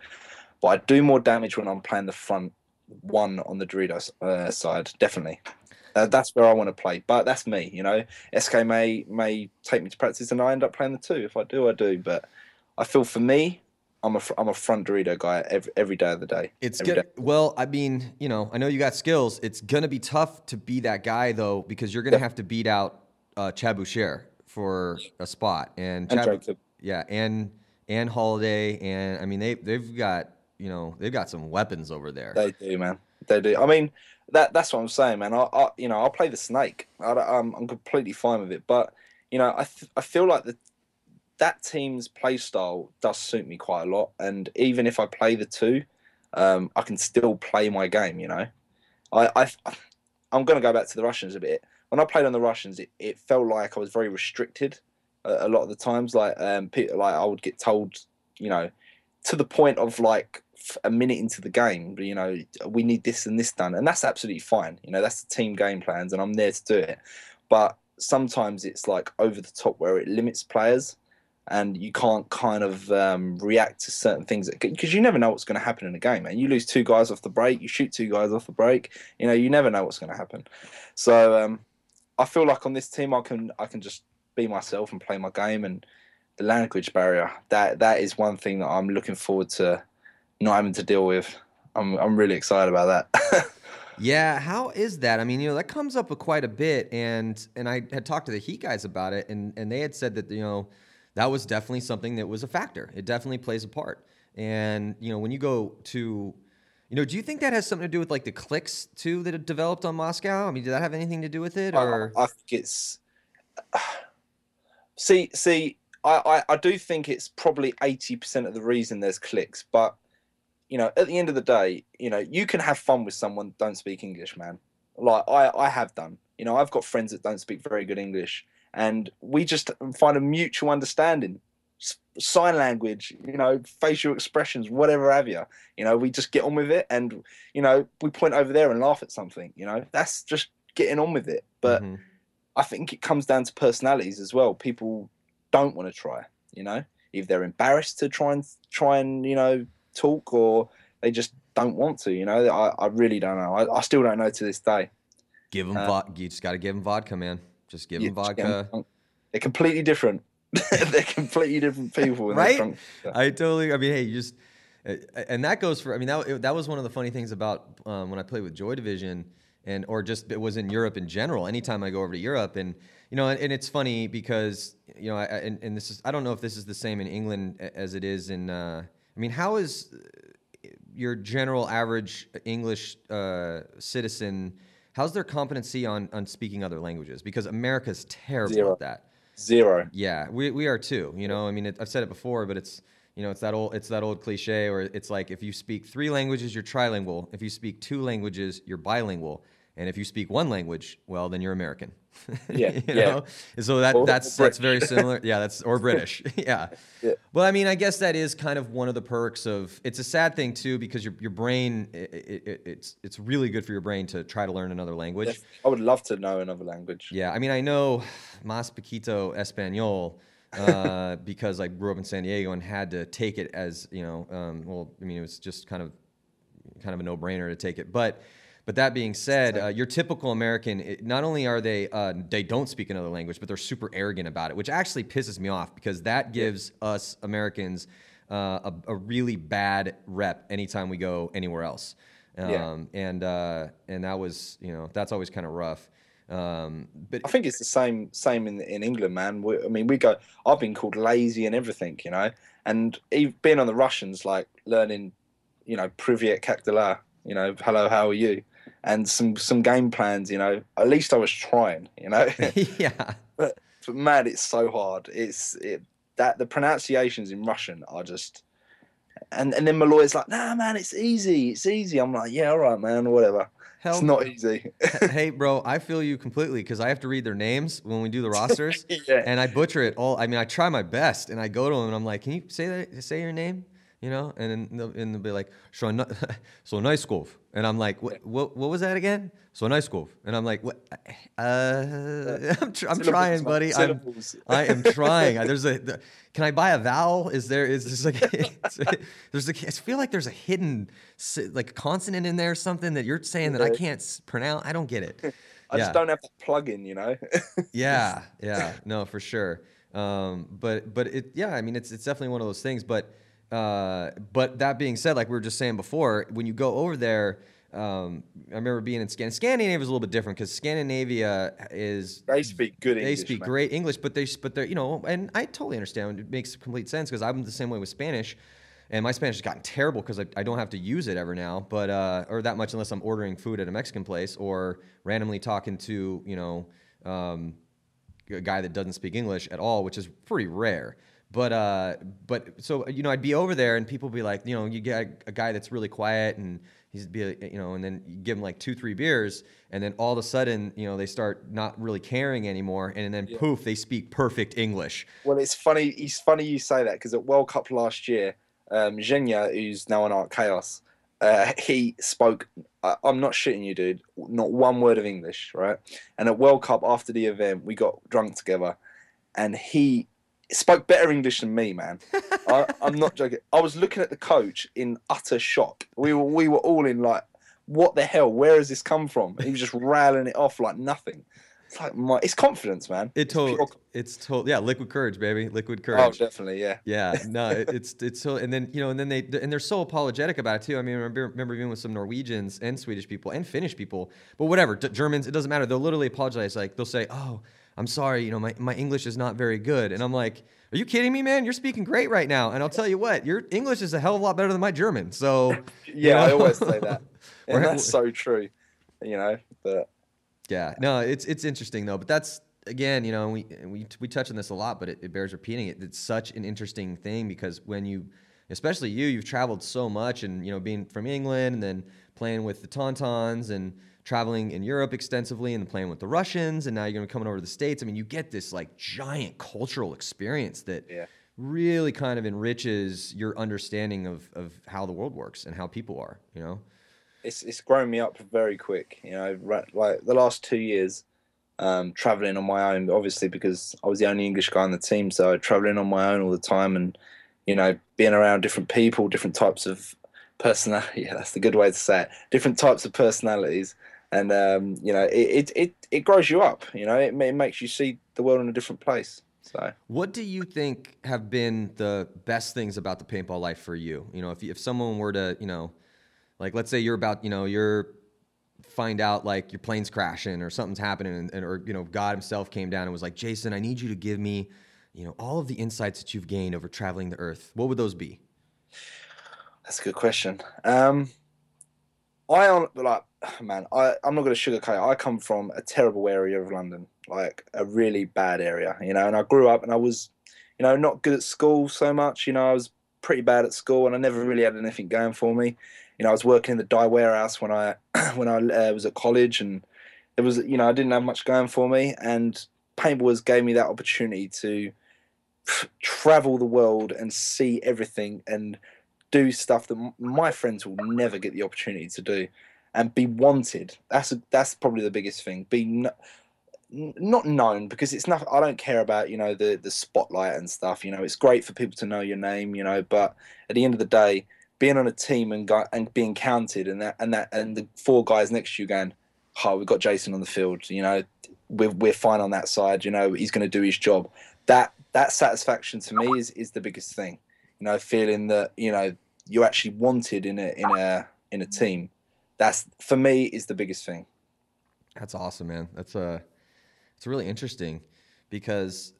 but I do more damage when I'm playing the front one on the Doritos uh, side. Definitely, uh, that's where I want to play. But that's me, you know. SK may may take me to practice, and I end up playing the two. If I do, I do. But I feel for me. I'm a, I'm a front Dorito guy every, every day of the day. It's good. day. Well, I mean, you know, I know you got skills. It's gonna be tough to be that guy though, because you're gonna Yeah. have to beat out uh, Chad Bouchez for a spot, and, And Chad, yeah, and and Holiday, and I mean they they've got you know they've got some weapons over there. They do, man. They do. I mean, that that's what I'm saying, man. I, I you know, I'll play the snake. I, am I'm completely fine with it. But you know, I th- I feel like the that team's play style does suit me quite a lot. And even if I play the two, um, I can still play my game. You know, I I I'm going to go back to the Russians a bit. When I played on the Russians, it, it felt like I was very restricted a, a lot of the times. Like um, pe- like I would get told, you know, to the point of like a minute into the game, you know, we need this and this done, and that's absolutely fine. You know, that's the team game plans, and I'm there to do it. But sometimes it's like over the top where it limits players, and you can't kind of um, react to certain things because you never know what's going to happen in a game. And you lose two guys off the break, you shoot two guys off the break. You know, you never know what's going to happen. So um, I feel like on this team, I can I can just be myself and play my game and the language barrier that that is one thing that I'm looking forward to not having to deal with. I'm I'm really excited about that. Yeah, how is that? I mean, you know, that comes up quite a bit, and and I had talked to the Heat guys about it, and and they had said that you know that was definitely something that was a factor. It definitely plays a part, and you know when you go to, you know, do you think that has something to do with like the clicks too that have developed on Moscow? I mean, did that have anything to do with it, or I, I think it's see see I, I I do think it's probably eighty percent of the reason there's clicks, but you know at the end of the day, you know you can have fun with someone don't speak English, man. Like I I have done. You know I've got friends that don't speak very good English, and we just find a mutual understanding. Just sign language, you know, facial expressions, whatever have you. You know, we just get on with it, and you know, we point over there and laugh at something. You know, that's just getting on with it. But Mhm. I think it comes down to personalities as well. People don't want to try. You know, if they're embarrassed to try and try and you know talk, or they just don't want to. You know, I, I really don't know. I, I still don't know to this day. Give them Uh, vodka. You just got to give them vodka, man. Just give them vodka. They're completely different. they're completely different people. Right? I totally. I mean, hey, you just, and that goes for. I mean, that that was one of the funny things about um, when I played with Joy Division, and or just it was in Europe in general. Anytime I go over to Europe, and you know, and, and it's funny because you know, I, and, and this is I don't know if this is the same in England as it is in. Uh, I mean, how is uh, your general average English uh, citizen? How's their competency on on speaking other languages? Because America's terrible Zero. at that. Zero. Yeah, we, we are too. You know, I mean, it, I've said it before, but it's you know, it's that old it's that old cliche, or it's like if you speak three languages, you're trilingual. If you speak two languages, you're bilingual. And if you speak one language, well, then you're American. Yeah, you yeah. know? And so that Or that's that's very similar. Yeah, that's or British. yeah. Yeah. Well, I mean, I guess that is kind of one of the perks of. It's a sad thing too because your your brain, it, it, it's it's really good for your brain to try to learn another language. Def- I would love to know another language. Yeah, I mean, I know más poquito español uh, because I grew up in San Diego and had to take it as you know. Um, well, I mean, it was just kind of kind of a no-brainer to take it, but. But that being said, uh, your typical American, it, not only are they uh, they don't speak another language, but they're super arrogant about it, which actually pisses me off because that gives us Americans uh, a, a really bad rep anytime we go anywhere else. Um, Yeah. And uh, and that was you know that's always kind of rough. Um, but I think it's the same same in in England, man. We, I mean, we go. I've been called lazy and everything, you know. And even being on the Russians, like learning, you know, Privyet Kakdala, you know, hello, how are you, and some some game plans, you know. At least I was trying, you know. yeah. but man, it's so hard. It's it that the pronunciations in Russian are just. And and then my lawyer's like, nah, man, it's easy, it's easy. I'm like, yeah, all right, man, whatever. Hell, It's not easy. hey, bro, I feel you completely because I have to read their names when we do the rosters, yeah. and I butcher it all. I mean, I try my best, and I go to them and I'm like, "Can you say that? Say your name?" You know, and then they'll, and they'll be like, "So ni- so nice golf," and I'm like, "What? What? What was that again?" So nice golf, and I'm like, "What? Uh, I'm, tr- I'm trying, buddy. I'm. I am trying. There's a. The, can I buy a vowel? Is there? Is this like? there's a. I feel like there's a hidden like consonant in there, or something that you're saying that I can't pronounce. I don't get it. I yeah. just don't have that plug in, you know. Yeah, yeah, no, for sure. Um, but but it, yeah, I mean, it's it's definitely one of those things. But uh, but that being said, like we were just saying before, when you go over there, um, I remember being in Scan- Scandinavia is a little bit different because Scandinavia is they speak good they English. speak man. great English, but they but they're you know, and I totally understand. It makes complete sense because I'm the same way with Spanish, and my Spanish has gotten terrible because I, I don't have to use it ever now, but uh, or that much unless I'm ordering food at a Mexican place or randomly talking to you know um, a guy that doesn't speak English at all, which is pretty rare. But uh, but so you know, I'd be over there and people be like, you know, you get a guy that's really quiet and he's be you know, and then you give him like two three beers, and then all of a sudden, you know, they start not really caring anymore, and then poof, they speak perfect English. Well, it's funny. It's funny you say that because at World Cup last year, um, Zhenya, who's now on Art Chaos, uh, he spoke. I, I'm not shitting you, dude. Not one word of English, right? And at World Cup after the event, we got drunk together, and he spoke better English than me, man. I, I'm not joking. I was looking at the coach in utter shock. We were we were all in like, what the hell? Where has this come from? He was just rattling it off like nothing. It's like my, it's confidence, man. It It's totally, pure- it's total, yeah, liquid courage, baby, liquid oh, courage. Oh, definitely, yeah. Yeah, no, it, it's it's so, and then you know, and then they and they're so apologetic about it too. I mean, I remember, remember being with some Norwegians and Swedish people and Finnish people, but whatever, Germans, it doesn't matter. They'll literally apologize. Like they'll say, "Oh, I'm sorry, you know, my my English is not very good," and I'm like, "Are you kidding me, man? You're speaking great right now." And I'll tell you what, your English is a hell of a lot better than my German. So Yeah, I know? always say that, and that's so true. You know, but Yeah, no, it's it's interesting though. But that's again, you know, we we we touch on this a lot, but it, it bears repeating. It, it's such an interesting thing because when you, especially you, you've traveled so much, and you know, being from England and then playing with the Tauntauns and traveling in Europe extensively and playing with the Russians, and now you're gonna be coming over to the states. I mean, you get this like giant cultural experience that Yeah. really kind of enriches your understanding of, of how the world works and how people are, you know? It's, it's grown me up very quick, you know, like the last two years, um, traveling on my own, obviously because I was the only English guy on the team. So traveling on my own all the time and, you know, being around different people, different types of personality. Yeah, that's the good way to say it. Different types of personalities. And, um, you know, it, it, it, it grows you up, you know, it, it makes you see the world in a different place. So, what do you think have been the best things about the paintball life for you? You know, if if someone were to, you know, like let's say you're about, you know, you're find out like your plane's crashing or something's happening, and, and, or you know, God Himself came down and was like, Jason, I need you to give me, you know, all of the insights that you've gained over traveling the Earth. What would those be? That's a good question. Um, I on like man, I I'm not going to sugarcoat. it. I come from a terrible area of London, like a really bad area, you know. And I grew up, and I was, you know, not good at school so much. You know, I was pretty bad at school, and I never really had anything going for me. You know, I was working in the dye warehouse when I when I uh, was at college, and it was, you know, I didn't have much going for me. And paintball gave me that opportunity to travel the world and see everything and do stuff that my friends will never get the opportunity to do and be wanted. That's a, that's probably the biggest thing. Be no, not known because it's not. I don't care about you know the the spotlight and stuff. You know, it's great for people to know your name. You know, but at the end of the day, being on a team and go, and being counted and that and that and the four guys next to you going, "Oh, we've got Jason on the field." You know, we're we're fine on that side. You know, he's going to do his job. That that satisfaction to me is is the biggest thing. You know, feeling that you know you're actually wanted in a in a in a team that's for me is the biggest thing. That's awesome, man. That's a uh, it's really interesting because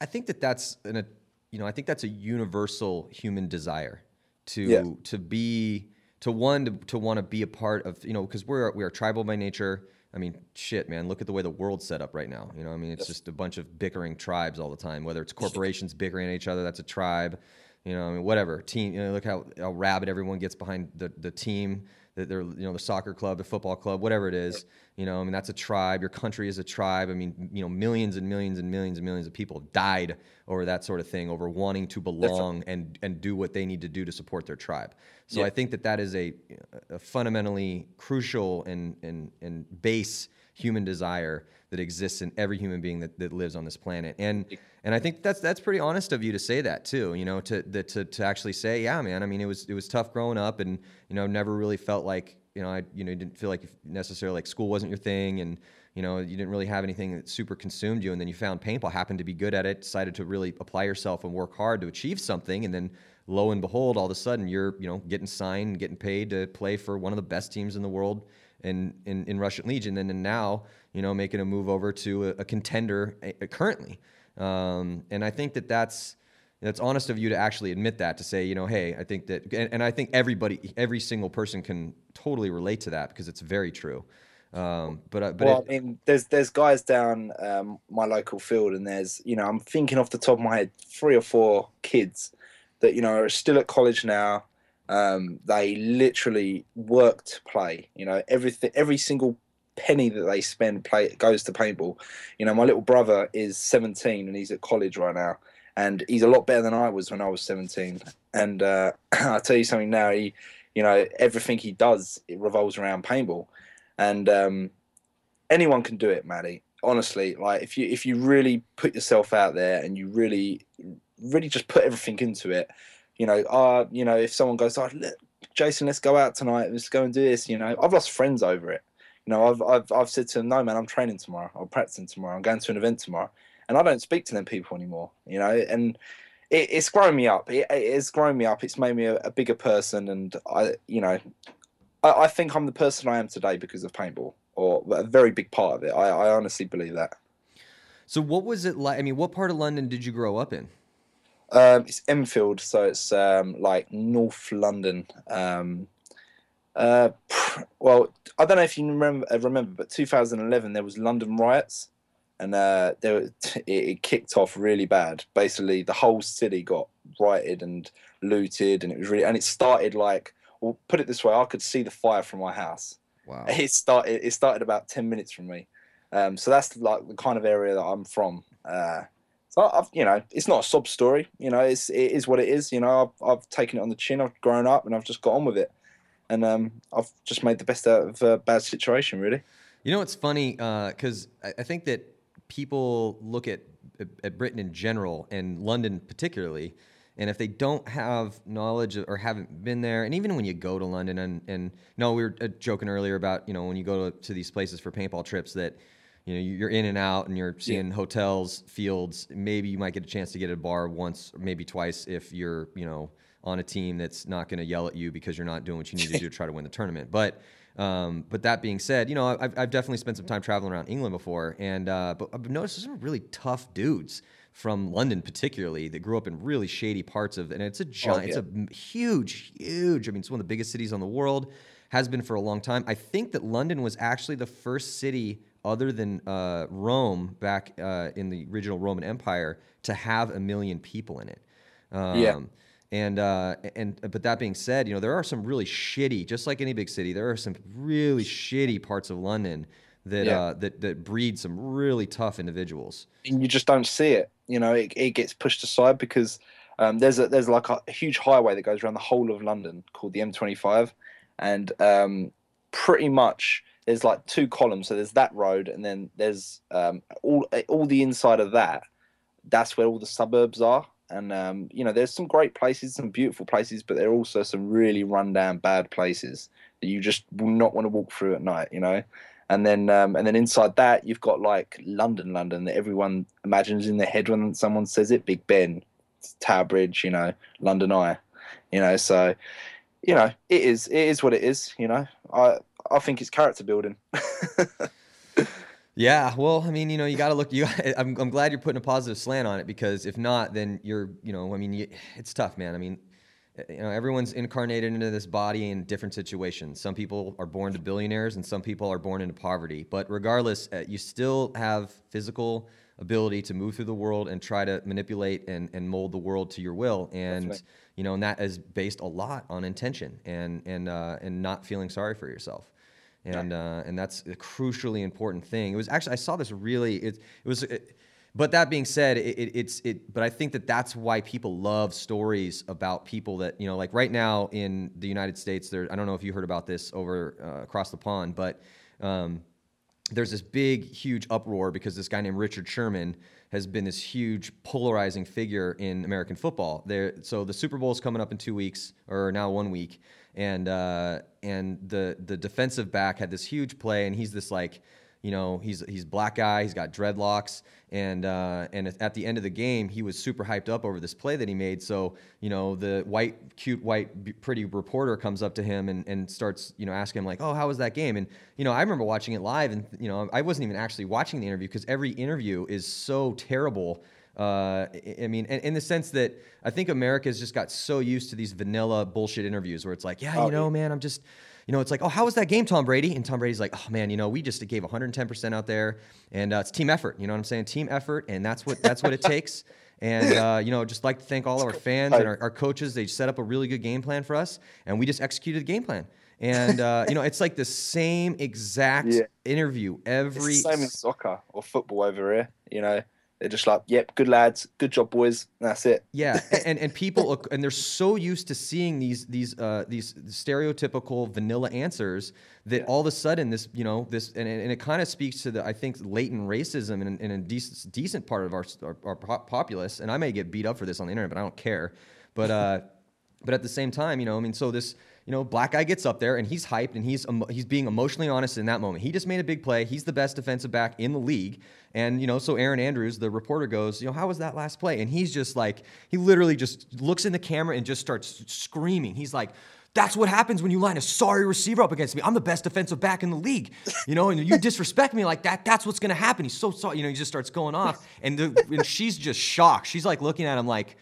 I think that that's in a you know I think that's a universal human desire to yeah. to be to one to, to want to be a part of you know because we're we are tribal by nature. I mean, shit, man. Look at the way the world's set up right now. You know, I mean, it's just a bunch of bickering tribes all the time. Whether it's corporations bickering at each other, that's a tribe. You know, I mean, whatever. Team. You know, look how, how rabid everyone gets behind the the team that they're you know the soccer club, the football club, whatever it is. You know, I mean that's a tribe. Your country is a tribe. I mean, you know, millions and millions and millions and millions of people have died over that sort of thing, over wanting to belong and and do what they need to do to support their tribe. So yeah. I think that that is a, a fundamentally crucial and and and base human desire that exists in every human being that, that lives on this planet. And and I think that's that's pretty honest of you to say that too. You know, to to to actually say, yeah, man. I mean, it was it was tough growing up, and you know, never really felt like you know, I you know didn't feel like necessarily like school wasn't your thing, and you know, you didn't really have anything that super consumed you, and then you found paintball, happened to be good at it, decided to really apply yourself and work hard to achieve something, and then lo and behold, all of a sudden you're you know getting signed, getting paid to play for one of the best teams in the world in in, in Russian Legion, and then now you know making a move over to a, a contender a, a currently. Um, and I think that that's that's honest of you to actually admit that to say, you know, hey, I think that, and, and I think everybody, every single person can totally relate to that because it's very true. Um, but uh, but well, it, I mean, there's there's guys down um, my local field, and there's you know I'm thinking off the top of my head three or four kids that you know are still at college now. Um, they literally work to play. You know everything, every single penny that they spend play goes to paintball. You know, my little brother is 17 and he's at college right now, and he's a lot better than I was when I was 17. And uh, I'll tell you something now. He, you know, everything he does it revolves around paintball, and um, anyone can do it, Matty. Honestly, like if you if you really put yourself out there and you really really just put everything into it, you know, uh, you know, if someone goes, oh, Jason, let's go out tonight, let's go and do this, you know, I've lost friends over it you know, I've, I've, I've said to them, no, man, I'm training tomorrow. I'm practicing tomorrow. I'm going to an event tomorrow. And I don't speak to them people anymore, you know, and it, it's grown me up. It, it's grown me up. It's made me a, a bigger person. And I, you know, I, I, think I'm the person I am today because of paintball or a very big part of it. I, I honestly believe that. So what was it like? I mean, what part of London did you grow up in? Um, it's Enfield, so it's um, like North London. Um, uh, well, I don't know if you remember, uh, remember, but 2011 there was London riots, and uh, there it, it kicked off really bad. Basically, the whole city got rioted and looted, and it was really and it started like, well, put it this way, I could see the fire from my house. Wow! It started. It started about 10 minutes from me. Um, so that's like the kind of area that I'm from. Uh, So I've, you know, it's not a sob story. You know, it's it is what it is. You know, I've, I've taken it on the chin. I've grown up, and I've just got on with it, and um, I've just made the best out of a bad situation, really. You know, it's funny because uh, I, I think that people look at at Britain in general and London particularly, and if they don't have knowledge or haven't been there, and even when you go to London, and and no, we were uh, joking earlier about you know when you go to, to these places for paintball trips that you know you're in and out and you're seeing yeah. hotels fields maybe you might get a chance to get a bar once or maybe twice if you're you know on a team that's not going to yell at you because you're not doing what you need to do to try to win the tournament but um, but that being said you know I've, I've, definitely spent some time traveling around england before and uh, but i've noticed some really tough dudes from london particularly that grew up in really shady parts of and it's a giant oh, yeah. it's a huge huge i mean it's one of the biggest cities on the world has been for a long time i think that london was actually the first city other than uh, Rome back uh, in the original Roman Empire to have a million people in it. Um, yeah. And uh, and but that being said, you know there are some really shitty, just like any big city, there are some really shitty parts of London that yeah. uh, that that breed some really tough individuals. And you just don't see it. You know, it, it gets pushed aside because um, there's a there's like a huge highway that goes around the whole of London called the M25, and um, pretty much there's like two columns. So there's that road, and then there's um, all all the inside of that. That's where all the suburbs are, and um, you know there's some great places, some beautiful places, but there are also some really rundown bad places that you just will not want to walk through at night. You know, and then um, and then inside that you've got like London, London that everyone imagines in their head when someone says it. Big Ben, Tower Bridge, you know, London Eye, you know. So, you know, it is it is what it is. You know, I I think it's character building. yeah, well, I mean, you know, you got to look. You, I'm, I'm glad you're putting a positive slant on it because if not, then you're, you know, I mean, you, it's tough, man. I mean, you know, everyone's incarnated into this body in different situations. Some people are born to billionaires, and some people are born into poverty. But regardless, uh, you still have physical ability to move through the world and try to manipulate and, and mold the world to your will. And right. you know, and that is based a lot on intention and and uh, and not feeling sorry for yourself and uh, and that's a crucially important thing. It was actually I saw this really it it was. It, but that being said, it, it, it's it. But I think that that's why people love stories about people that you know, like right now in the United States. There, I don't know if you heard about this over uh, across the pond, but um, there's this big, huge uproar because this guy named Richard Sherman has been this huge polarizing figure in American football. There, so the Super Bowl is coming up in two weeks, or now one week, and uh, and the the defensive back had this huge play, and he's this like, you know, he's he's black guy, he's got dreadlocks, and uh, and at the end of the game, he was super hyped up over this play that he made. So you know, the white, cute, white, pretty reporter comes up to him and, and starts you know asking him like, oh, how was that game? And you know, I remember watching it live, and you know, I wasn't even actually watching the interview because every interview is so terrible uh, I mean, in the sense that I think America's just got so used to these vanilla bullshit interviews where it's like, yeah, you oh, know, man, I'm just, you know, it's like, oh, how was that game, Tom Brady? And Tom Brady's like, oh man, you know, we just gave 110% out there, and uh, it's team effort. You know what I'm saying? Team effort, and that's what that's what it takes. And uh, you know, just like to thank all of our fans and our, our, coaches. They set up a really good game plan for us, and we just executed the game plan. And uh, you know, it's like the same exact yeah. interview every. It's the same in soccer or football over here. You know, they're just like, "Yep, good lads, good job, boys." that's it. Yeah, and and people and they're so used to seeing these these uh, these stereotypical vanilla answers that yeah. all of a sudden this you know this and, and it kind of speaks to the I think latent racism in, in a decent decent part of our, our, our populace. And I may get beat up for this on the internet, but I don't care. But uh, but at the same time, you know, I mean, so this you know, black guy gets up there and he's hyped and he's he's being emotionally honest in that moment. He just made a big play. He's the best defensive back in the league. And you know, so Erin Andrews, the reporter, goes, you know, how was that last play? And he's just like, he literally just looks in the camera and just starts screaming. He's like. That's what happens when you line a sorry receiver up against me. I'm the best defensive back in the league, you know, and you disrespect me like that. That's what's going to happen. He's so sorry, you know. He just starts going off, and, the, and she's just shocked. She's like looking at him like,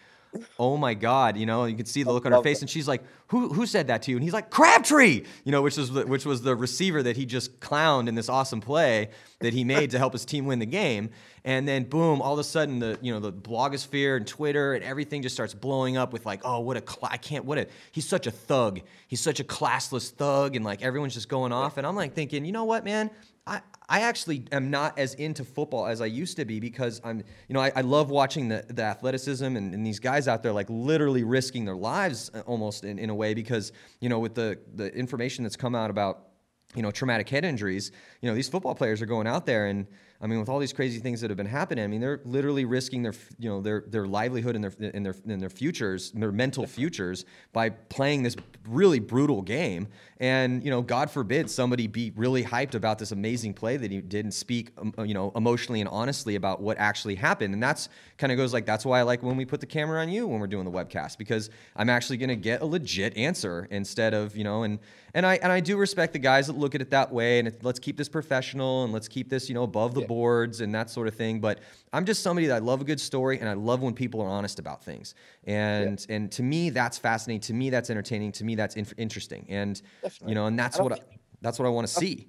oh my God, you know, you can see the look on her face. And she's like, who, who said that to you? And he's like, Crabtree, you know, which was, the, which was the receiver that he just clowned in this awesome play that he made to help his team win the game. And then boom, all of a sudden the, you know, the blogosphere and Twitter and everything just starts blowing up with like, oh, what a, cl- I can't, what a, he's such a thug. He's such a classless thug. And like everyone's just going off. And I'm like thinking, you know what, man, I, I actually am not as into football as I used to be because I'm, you know, I, I love watching the, the athleticism and, and, these guys out there like literally risking their lives uh, almost in, in a way because, you know, with the, the information that's come out about, you know, traumatic head injuries, you know, these football players are going out there and, I mean, with all these crazy things that have been happening, I mean, they're literally risking their, you know, their their livelihood and their in their in their futures, their mental futures, by playing this really brutal game. And you know, God forbid somebody be really hyped about this amazing play that he did and speak, um, uh, you know, emotionally and honestly about what actually happened. And that's kind of goes like that's why I like when we put the camera on you when we're doing the webcast because I'm actually going to get a legit answer instead of you know and and I and I do respect the guys that look at it that way and it, let's keep this professional and let's keep this you know above the yeah boards and that sort of thing. But I'm just somebody that I love a good story and I love when people are honest about things. And yeah. and to me, that's fascinating. To me, that's entertaining. To me, that's in- interesting. And Definitely. you know, and that's what I, that's what I want to see.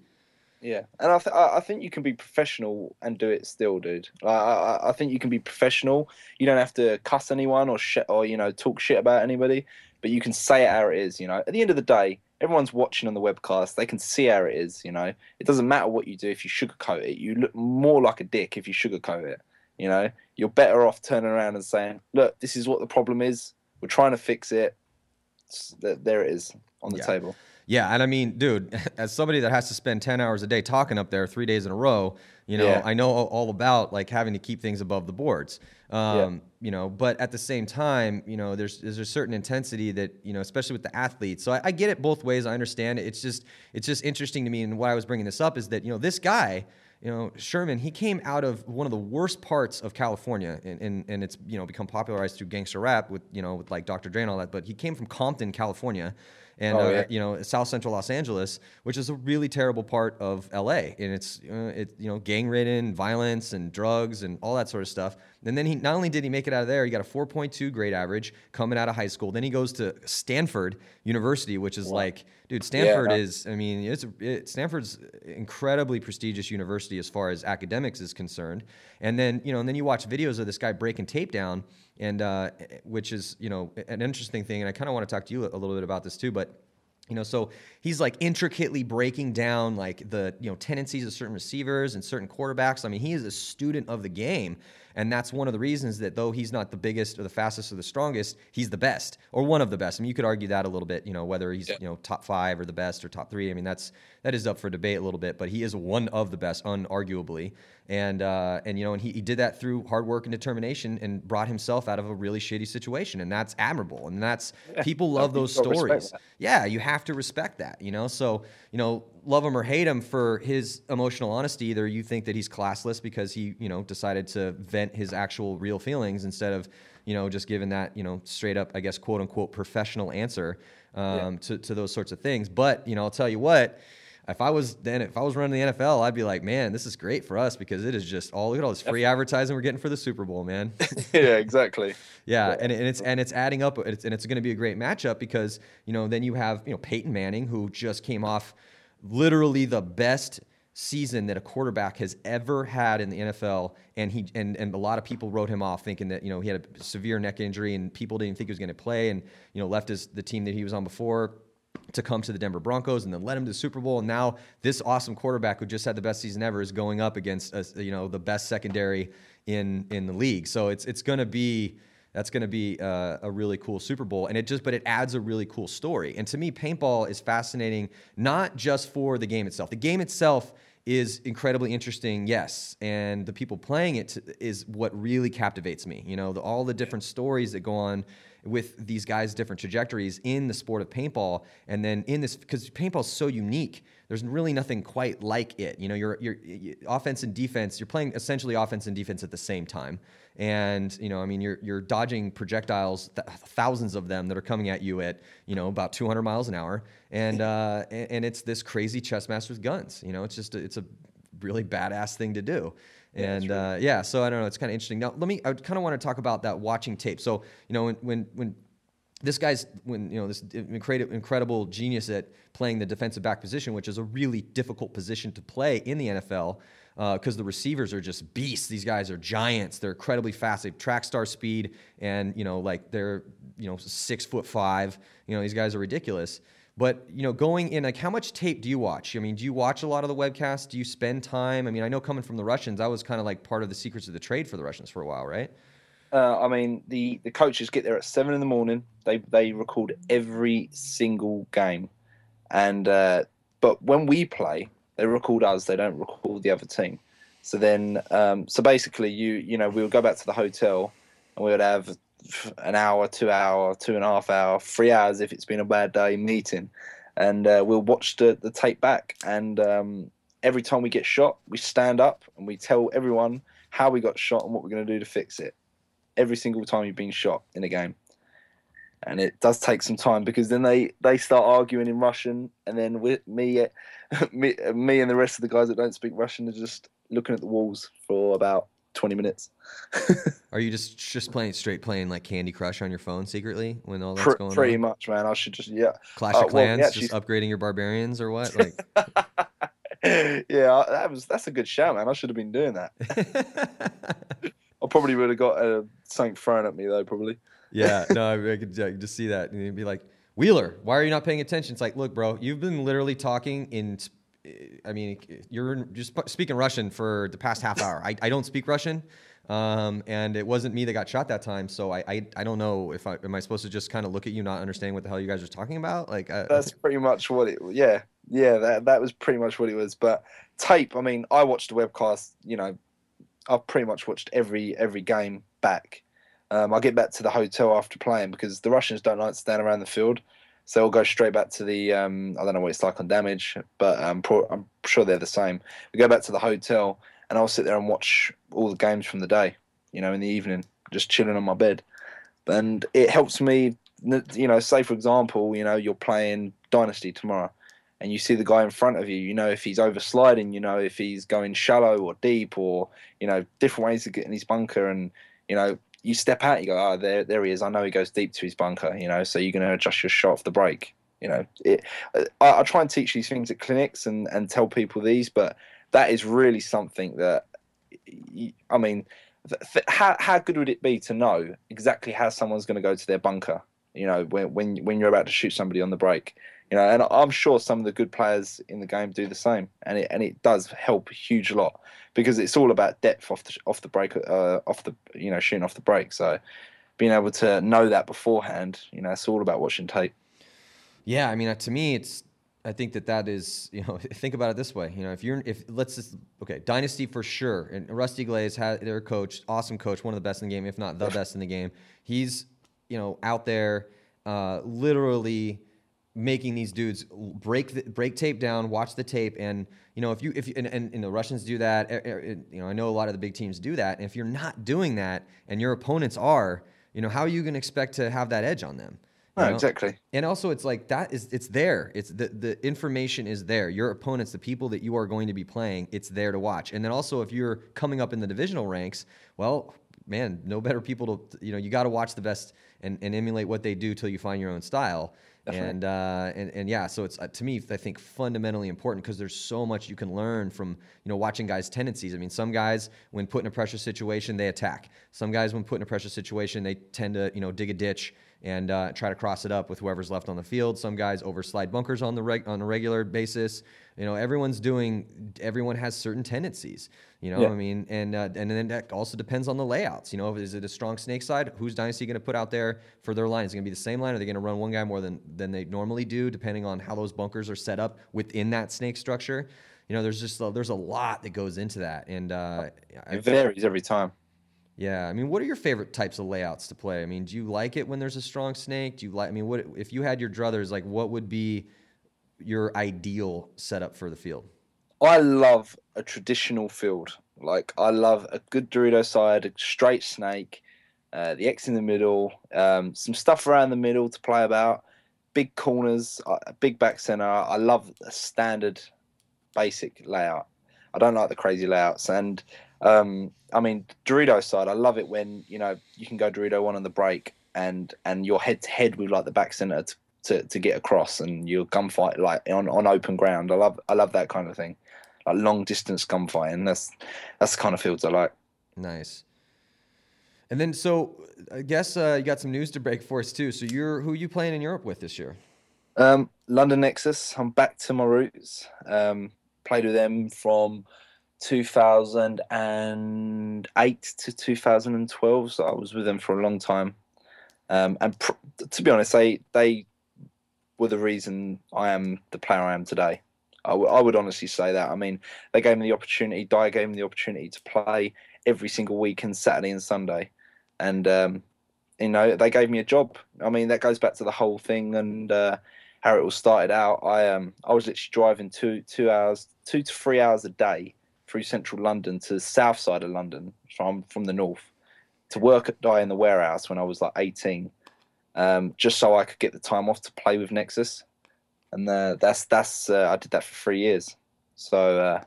Yeah, and I, th- I think you can be professional and do it still, dude. I, I, I think you can be professional. You don't have to cuss anyone or shit or you know talk shit about anybody, but you can say it how it is. You know, at the end of the day, everyone's watching on the webcast. They can see how it is. You know, it doesn't matter what you do if you sugarcoat it. You look more like a dick if you sugarcoat it. You know, you're better off turning around and saying, "Look, this is what the problem is. We're trying to fix it. there it is on the yeah. table." Yeah, and I mean, dude, as somebody that has to spend 10 hours a day talking up there 3 days in a row, you know, yeah. I know all about like having to keep things above the boards. Um, yeah. you know, but at the same time, you know, there's there's a certain intensity that, you know, especially with the athletes. So I, I get it both ways. I understand it. It's just it's just interesting to me and why I was bringing this up is that, you know, this guy you know, Sherman, he came out of one of the worst parts of California, and, and, and it's, you know, become popularized through gangster rap with, you know, with like Dr. Dre and all that, but he came from Compton, California, and oh, yeah. uh, you know South Central Los Angeles, which is a really terrible part of LA, and it's uh, it you know gang ridden, violence and drugs and all that sort of stuff. And then he not only did he make it out of there, he got a 4.2 grade average coming out of high school. Then he goes to Stanford University, which is wow. like, dude, Stanford yeah. is. I mean, it's it, Stanford's incredibly prestigious university as far as academics is concerned. And then you know, and then you watch videos of this guy breaking tape down and uh, which is you know an interesting thing. And I kind of want to talk to you a little bit about this too, but. You know, so he's like intricately breaking down like the you know tendencies of certain receivers and certain quarterbacks. I mean, he is a student of the game, and that's one of the reasons that though he's not the biggest or the fastest or the strongest, he's the best or one of the best. I mean, you could argue that a little bit, you know, whether he's, yeah. you know, top five or the best or top three. I mean, that's, that is up for debate a little bit, but he is one of the best, unarguably. And, uh, and you know, and he, he did that through hard work and determination and brought himself out of a really shitty situation. And that's admirable. And that's, people love those stories. Yeah, you have to respect that, you know? So, you know, love him or hate him for his emotional honesty. Either you think that he's classless because he, you know, decided to vent his actual real feelings instead of, you know, just giving that, you know, straight up, I guess, quote unquote, professional answer um, yeah. to, to those sorts of things. But, you know, I'll tell you what, if I was then if I was running the NFL, I'd be like, man, this is great for us because it is just all look at all this free advertising we're getting for the Super Bowl, man. yeah, exactly. yeah, yeah, and, and it's and it's adding up, it's, and it's going to be a great matchup because you know then you have you know Peyton Manning who just came off literally the best season that a quarterback has ever had in the NFL, and he and, and a lot of people wrote him off, thinking that you know he had a severe neck injury and people didn't think he was going to play, and you know left his the team that he was on before to come to the Denver Broncos and then led him to the Super Bowl, and now this awesome quarterback who just had the best season ever is going up against a, you know the best secondary in in the league. So it's it's going to be that's going to be uh, a really cool Super Bowl. And it just, but it adds a really cool story. And to me, paintball is fascinating, not just for the game itself. The game itself is incredibly interesting, yes, and the people playing it is what really captivates me. You know, the, all the different stories that go on with these guys' different trajectories in the sport of paintball, and then in this because paintball is so unique. There's really nothing quite like it. You know, you're, you're offense and defense. You're playing essentially offense and defense at the same time and you know i mean you're you're dodging projectiles th- thousands of them that are coming at you at you know about 200 miles an hour. And uh, and, and, it's this crazy chess master with guns. You know it's just a, it's a really badass thing to do. And yeah, uh, yeah so i don't know it's kind of interesting. Now let me i kind of want to talk about that watching tape. So you know when when, when this guy's when you know this incredible, incredible genius at playing the defensive back position, which is a really difficult position to play in the NFL because uh, the receivers are just beasts. These guys are giants. They're incredibly fast. They have track star speed, and you know, like they're you know six foot five. You know, these guys are ridiculous. But you know, going in, like, how much tape do you watch? I mean, do you watch a lot of the webcasts? Do you spend time? I mean, I know coming from the Russians, that was kind of like part of the secrets of the trade for the Russians for a while, right? Uh, I mean, the, the coaches get there at seven in the morning. They they record every single game, and uh, but when we play, they record us. They don't record the other team. So then, um, so basically, you you know, we would go back to the hotel, and we would have an hour, two hour, two and a half hour, three hours if it's been a bad day meeting, and uh, we'll watch the, the tape back. And um, every time we get shot, we stand up and we tell everyone how we got shot and what we're going to do to fix it. Every single time you've been shot in a game, and it does take some time because then they they start arguing in Russian, and then with me, me, me and the rest of the guys that don't speak Russian are just looking at the walls for about 20 minutes. Are you just just playing straight playing like Candy Crush on your phone secretly when all that's Pr- going pretty on? Pretty much, man. I should just yeah. Clash Uh, of well, Clans, yeah, just upgrading your barbarians or what? Like, yeah, that was that's a good shout, man. I should have been doing that. I probably would have got uh, something thrown at me though, probably. Yeah, no, I, I could, I could just see that, and you'd be like, Wheeler, why are you not paying attention? It's like, look, bro, you've been literally talking in. I mean, you're just speaking Russian for the past half hour. I, I don't speak Russian, um, and it wasn't me that got shot that time. So I, I, I don't know if I am I supposed to just kind of look at you, not understanding what the hell you guys are talking about. Like, uh, That's pretty much what it. Yeah, yeah. That that was pretty much what it was. But tape. I mean, I watched the webcast. You know, I've pretty much watched every every game back. Um, I get back to the hotel after playing because the Russians don't like to stand around the field, so they'll go straight back to the. Um, I don't know what it's like on damage, but I'm, pro- I'm sure they're the same. We go back to the hotel, and I'll sit there and watch all the games from the day. You know, in the evening, just chilling on my bed, and it helps me. You know, say for example, you know, you're playing Dynasty tomorrow, and you see the guy in front of you. You know if he's oversliding. You know if he's going shallow or deep, or you know different ways to get in his bunker, and you know you step out, you go, oh, there, there he is. I know he goes deep to his bunker, you know, so you're going to adjust your shot off the break. You know, it, I, I try and teach these things at clinics and, and tell people these, but that is really something that, I mean, th- how, how good would it be to know exactly how someone's going to go to their bunker, you know, when, when, when you're about to shoot somebody on the break? You know, and I'm sure some of the good players in the game do the same, and it and it does help a huge lot because it's all about depth off the off the break, uh, off the you know shooting off the break. So being able to know that beforehand, you know, it's all about watching tape. Yeah, I mean, uh, to me, it's. I think that that is, you know, think about it this way. You know, if you're, if let's just, okay, Dynasty for sure. And Rusty Glaze had their coach, awesome coach, one of the best in the game, if not the best in the game. He's, you know, out there, uh, literally making these dudes break the, break tape down, watch the tape, and you know, if you if you, and, and, and the Russians do that, you know, I know a lot of the big teams do that. And if you're not doing that, and your opponents are, you know, how are you going to expect to have that edge on them? No, know? exactly. And also, it's like that is it's there. It's the the information is there. Your opponents, the people that you are going to be playing, it's there to watch. And then also, if you're coming up in the divisional ranks, well, man, no better people to you know you got to watch the best and, and emulate what they do till you find your own style. Definitely. And, uh, and and yeah, so it's uh, to me, I think fundamentally important because there's so much you can learn from you know watching guys' tendencies. I mean, some guys when put in a pressure situation they attack. Some guys when put in a pressure situation they tend to you know dig a ditch and uh, try to cross it up with whoever's left on the field. Some guys overslide bunkers on the reg- on a regular basis. You know, everyone's doing. Everyone has certain tendencies. You know, Yeah. I mean, and uh, and then that also depends on the layouts. You know, is it a strong snake side? Who's Dynasty going to put out there for their line? Is it going to be the same line? Are they going to run one guy more than than they normally do, depending on how those bunkers are set up within that snake structure? You know, there's just a, there's a lot that goes into that, and uh, It varies every time. Yeah, I mean, what are your favorite types of layouts to play? I mean, do you like it when there's a strong snake? Do you like? I mean, what if you had your druthers? Like, what would be your ideal setup for the field? I love a traditional field. Like I love a good Dorito side, a straight snake, uh, the X in the middle, um, some stuff around the middle to play about, big corners, uh, a big back center. I love a standard, basic layout. I don't like the crazy layouts. And um, I mean, Dorito side, I love it when you know you can go Dorito one on the break and and you're head to head with like the back center to, to, to get across and you're gunfight like on, on open ground. I love I love that kind of thing, like long distance gunfighting. That's that's the kind of fields I like. Nice. And then, so I guess uh, you got some news to break for us too. So you're who are you playing in Europe with this year? Um, London Nexus. I'm back to my roots. Um, played with them from 2008 to 2012. So I was with them for a long time. Um, and pr- to be honest, they they were the reason I am the player I am today. I, w- I would honestly say that. I mean, they gave me the opportunity. Dye gave me the opportunity to play every single weekend, Saturday and Sunday, and um, you know they gave me a job. I mean, that goes back to the whole thing and uh, how it all started out. I um I was literally driving two two hours, two to three hours a day through central London to the south side of London. So I'm from the north to work at Dye in the warehouse when I was like 18, um, just so I could get the time off to play with Nexus and uh, that's that's uh, I did that for three years. So uh,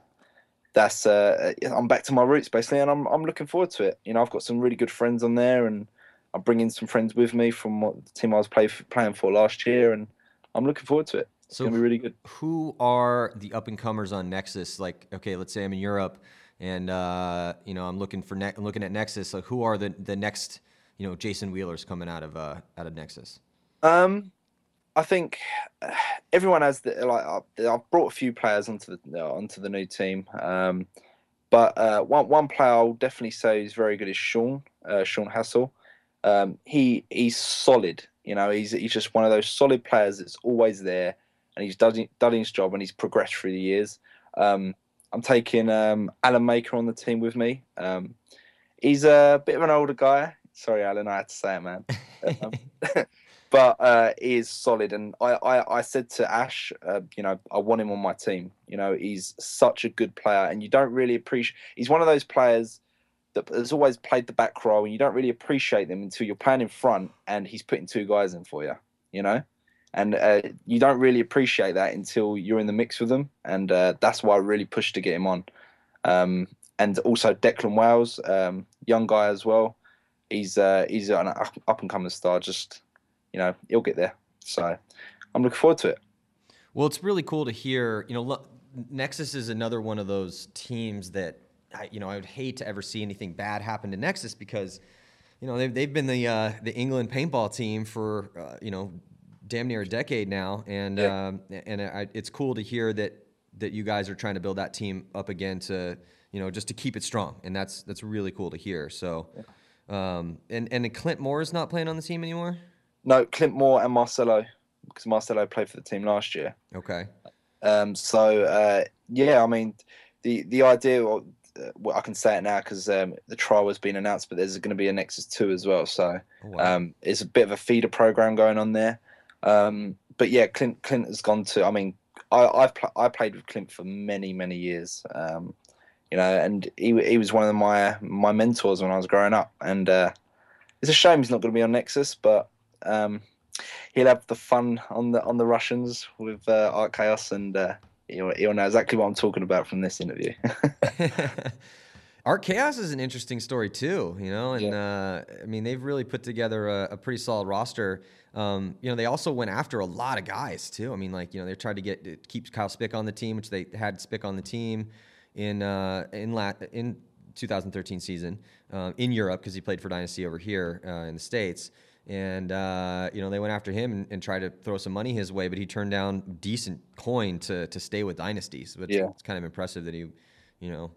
that's uh, I'm back to my roots basically, and I'm I'm looking forward to it. You know, I've got some really good friends on there, and I'm bringing some friends with me from what the team I was play, playing for last year, and I'm looking forward to it. It's so gonna be really good. Who are the up and comers on Nexus? Like, okay, let's say I'm in Europe, and uh, you know I'm looking for ne- I'm looking at Nexus. Like, who are the the next you know Jason Wheelers coming out of uh, out of Nexus? Um, I think everyone has the like. I've brought a few players onto the onto the new team, um, but uh, one one player I'll definitely say is very good is Sean uh, Sean Hassel. Um, he he's solid. You know, he's he's just one of those solid players that's always there, and he's done done his job and he's progressed through the years. Um, I'm taking um, Alan Maker on the team with me. Um, he's a bit of an older guy. Sorry, Alan, I had to say it, man. Um, but uh, he is solid. And I, I, I said to Ash, uh, you know, I want him on my team. You know, he's such a good player, and you don't really appreciate. He's one of those players that has always played the back row, and you don't really appreciate them until you're playing in front, and he's putting two guys in for you. You know, and uh, you don't really appreciate that until you're in the mix with them, and uh, that's why I really pushed to get him on. Um, and also Declan Wales, um, young guy as well. He's uh, he's an up and coming star. Just you know, he'll get there. So I'm looking forward to it. Well, it's really cool to hear. You know, Nexus is another one of those teams that I, you know, I would hate to ever see anything bad happen to Nexus because, you know, they've, they've been the uh, the England paintball team for uh, you know, damn near a decade now, and yeah. um, and I, it's cool to hear that that you guys are trying to build that team up again to you know just to keep it strong, and that's that's really cool to hear. So, yeah. um, and and Clint Moore is not playing on the team anymore. No, Clint Moore and Marcelo, because Marcelo played for the team last year. Okay. Um, so uh, yeah, I mean, the the idea, uh, well, I can say it now because um, the trial has been announced, but there's going to be a Nexus two as well. So oh, wow. um, it's a bit of a feeder program going on there. Um, but yeah, Clint Clint has gone to. I mean, I I've pl- I played with Clint for many many years. Um, you know, and he he was one of my my mentors when I was growing up, and uh, it's a shame he's not going to be on Nexus, but um, he'll have the fun on the on the Russians with uh, Art Chaos, and uh, he'll, he'll know exactly what I'm talking about from this interview. Art Chaos is an interesting story too, you know, and yeah. uh, I mean they've really put together a, a pretty solid roster. Um, you know, they also went after a lot of guys too. I mean, like you know, they tried to get keep Kyle Spicka on the team, which they had Spicka on the team in uh, in la- in 2013 season uh, in Europe because he played for Dynasty over here uh, in the states and uh, you know they went after him and, and, tried to throw some money his way, but he turned down decent coin to to stay with dynasties. Which yeah. it's kind of impressive that he, you know,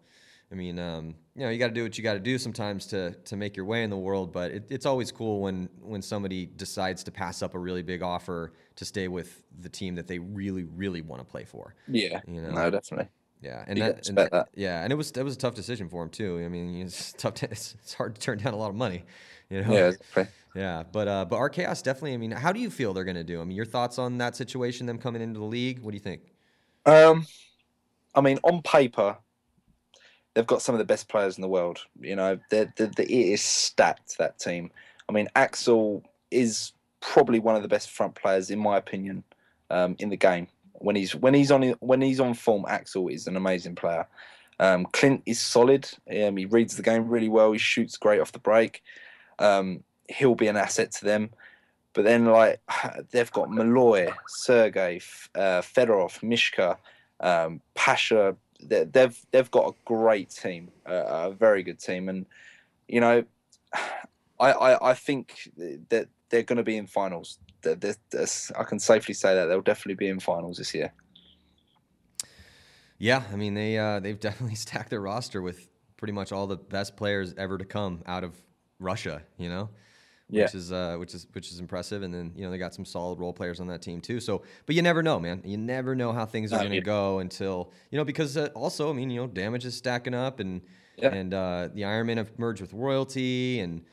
I mean, um, you know, you got to do what you got to do sometimes to to make your way in the world. But it, it's always cool when when somebody decides to pass up a really big offer to stay with the team that they really really want to play for. Yeah, you know, no, definitely. Yeah, and, that, and that, yeah, and it was that was a tough decision for him too. I mean, it's tough. To, it's, it's hard to turn down a lot of money. You know? Yeah, yeah, but uh, but Art Chaos definitely. I mean, how do you feel they're going to do? I mean, your thoughts on that situation, them coming into the league? What do you think? Um, I mean, on paper, they've got some of the best players in the world. You know, they're, they're, they're, it is stacked that team. I mean, Axel is probably one of the best front players, in my opinion, um, in the game. When he's when he's on when he's on form, Axel is an amazing player. Um, Clint is solid. Um, he reads the game really well. He shoots great off the break um, he'll be an asset to them. But then, like, they've got Malloy, Sergey, uh, Fedorov, Mishka, um, Pasha. They've they've got a great team, uh, a very good team, and you know, I, I, I think that they're going to be in finals. I can safely say that they'll definitely be in finals this year. Yeah, I mean they uh, they've definitely stacked their roster with pretty much all the best players ever to come out of Russia. You know, yeah. which is uh, which is which is impressive. And then you know they got some solid role players on that team too. So, but you never know, man. You never know how things are going to yeah. go until you know because uh, also I mean you know damage is stacking up and yeah. and uh, the Ironmen have merged with Royalty and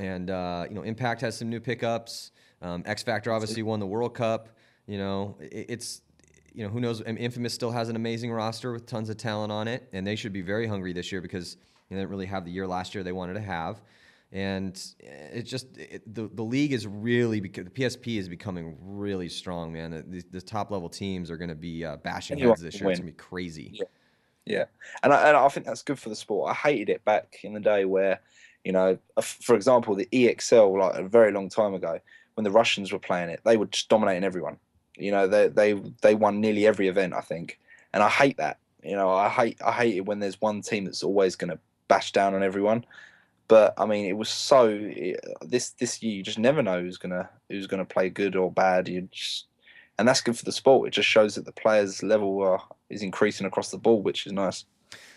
and uh, you know Impact has some new pickups. Um, X Factor obviously won the World Cup. You know it, it's you know who knows. I mean, Infamous still has an amazing roster with tons of talent on it, and they should be very hungry this year because they didn't really have the year last year they wanted to have and it's just it, the the league is really the PSP is becoming really strong, man. The, the top level teams are going to be uh, bashing heads this year. It's going to be crazy. Yeah, yeah. And, I, and I think that's good for the sport. I hated it back in the day where, you know, for example, the EXL like a very long time ago when the Russians were playing it, they were just dominating everyone. You know, they they they won nearly every event, I think, and I hate that. You know, I hate I hate it when there's one team that's always going to bash down on everyone. But I mean, it was so this this year you just never know who's gonna who's gonna play good or bad. You just and that's good for the sport. It just shows that the players' level is increasing across the board, which is nice.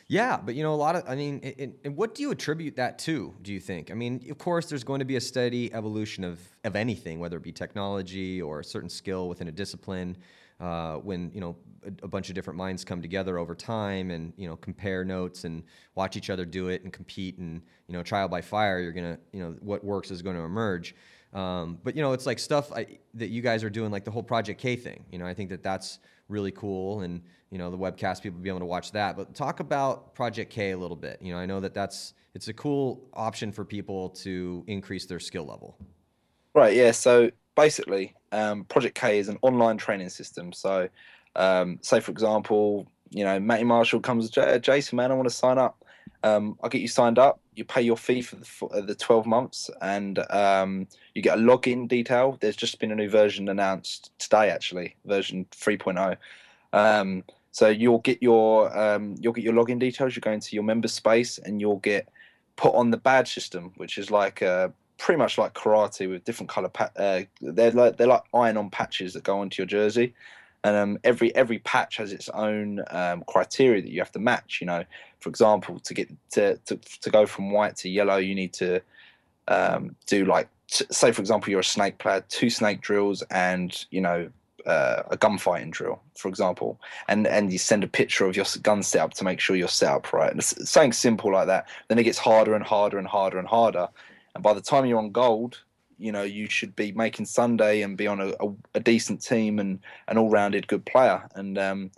Yeah, but you know, a lot of, I mean, it, it, what do you attribute that to, do you think? I mean, of course, there's going to be a steady evolution of, of anything, whether it be technology or a certain skill within a discipline uh, when you know a, a, bunch of different minds come together over time and you know compare notes and watch each other do it and compete and you know trial by fire you're gonna you know what works is going to emerge. Um, but you know it's like stuff I, that you guys are doing like the whole project k thing you know i think that that's really cool and you know the webcast people will be able to watch that. But talk about project k a little bit you know i know that that's it's a cool option for people to increase their skill level. Right yeah so basically, um, Project K is an online training system. So, um, say for example, you know, Matty Marshall comes, Jason, man, I want to sign up. Um, I'll get you signed up. You pay your fee for the, for uh, the 12 months and um, you get a login detail. There's just been a new version announced today, actually, version 3.0. Um, so you'll get your um, you'll get your login details. You go into your member space and you'll get put on the badge system, which is like a pretty much like karate with different color. Pa- uh, they're like they're like iron-on patches that go onto your jersey, and um, every every patch has its own um, criteria that you have to match. You know, for example, to get to to, to go from white to yellow, you need to um, do like t- say for example you're a snake player, two snake drills, and you know. Uh, a gunfighting drill, for example, and and you send a picture of your gun setup to make sure you're set up right. And it's something simple like that. Then it gets harder and harder and harder and harder and by the time you're on gold, you know you should be making Sunday and be on a, a, a decent team and an all-rounded good player. And um,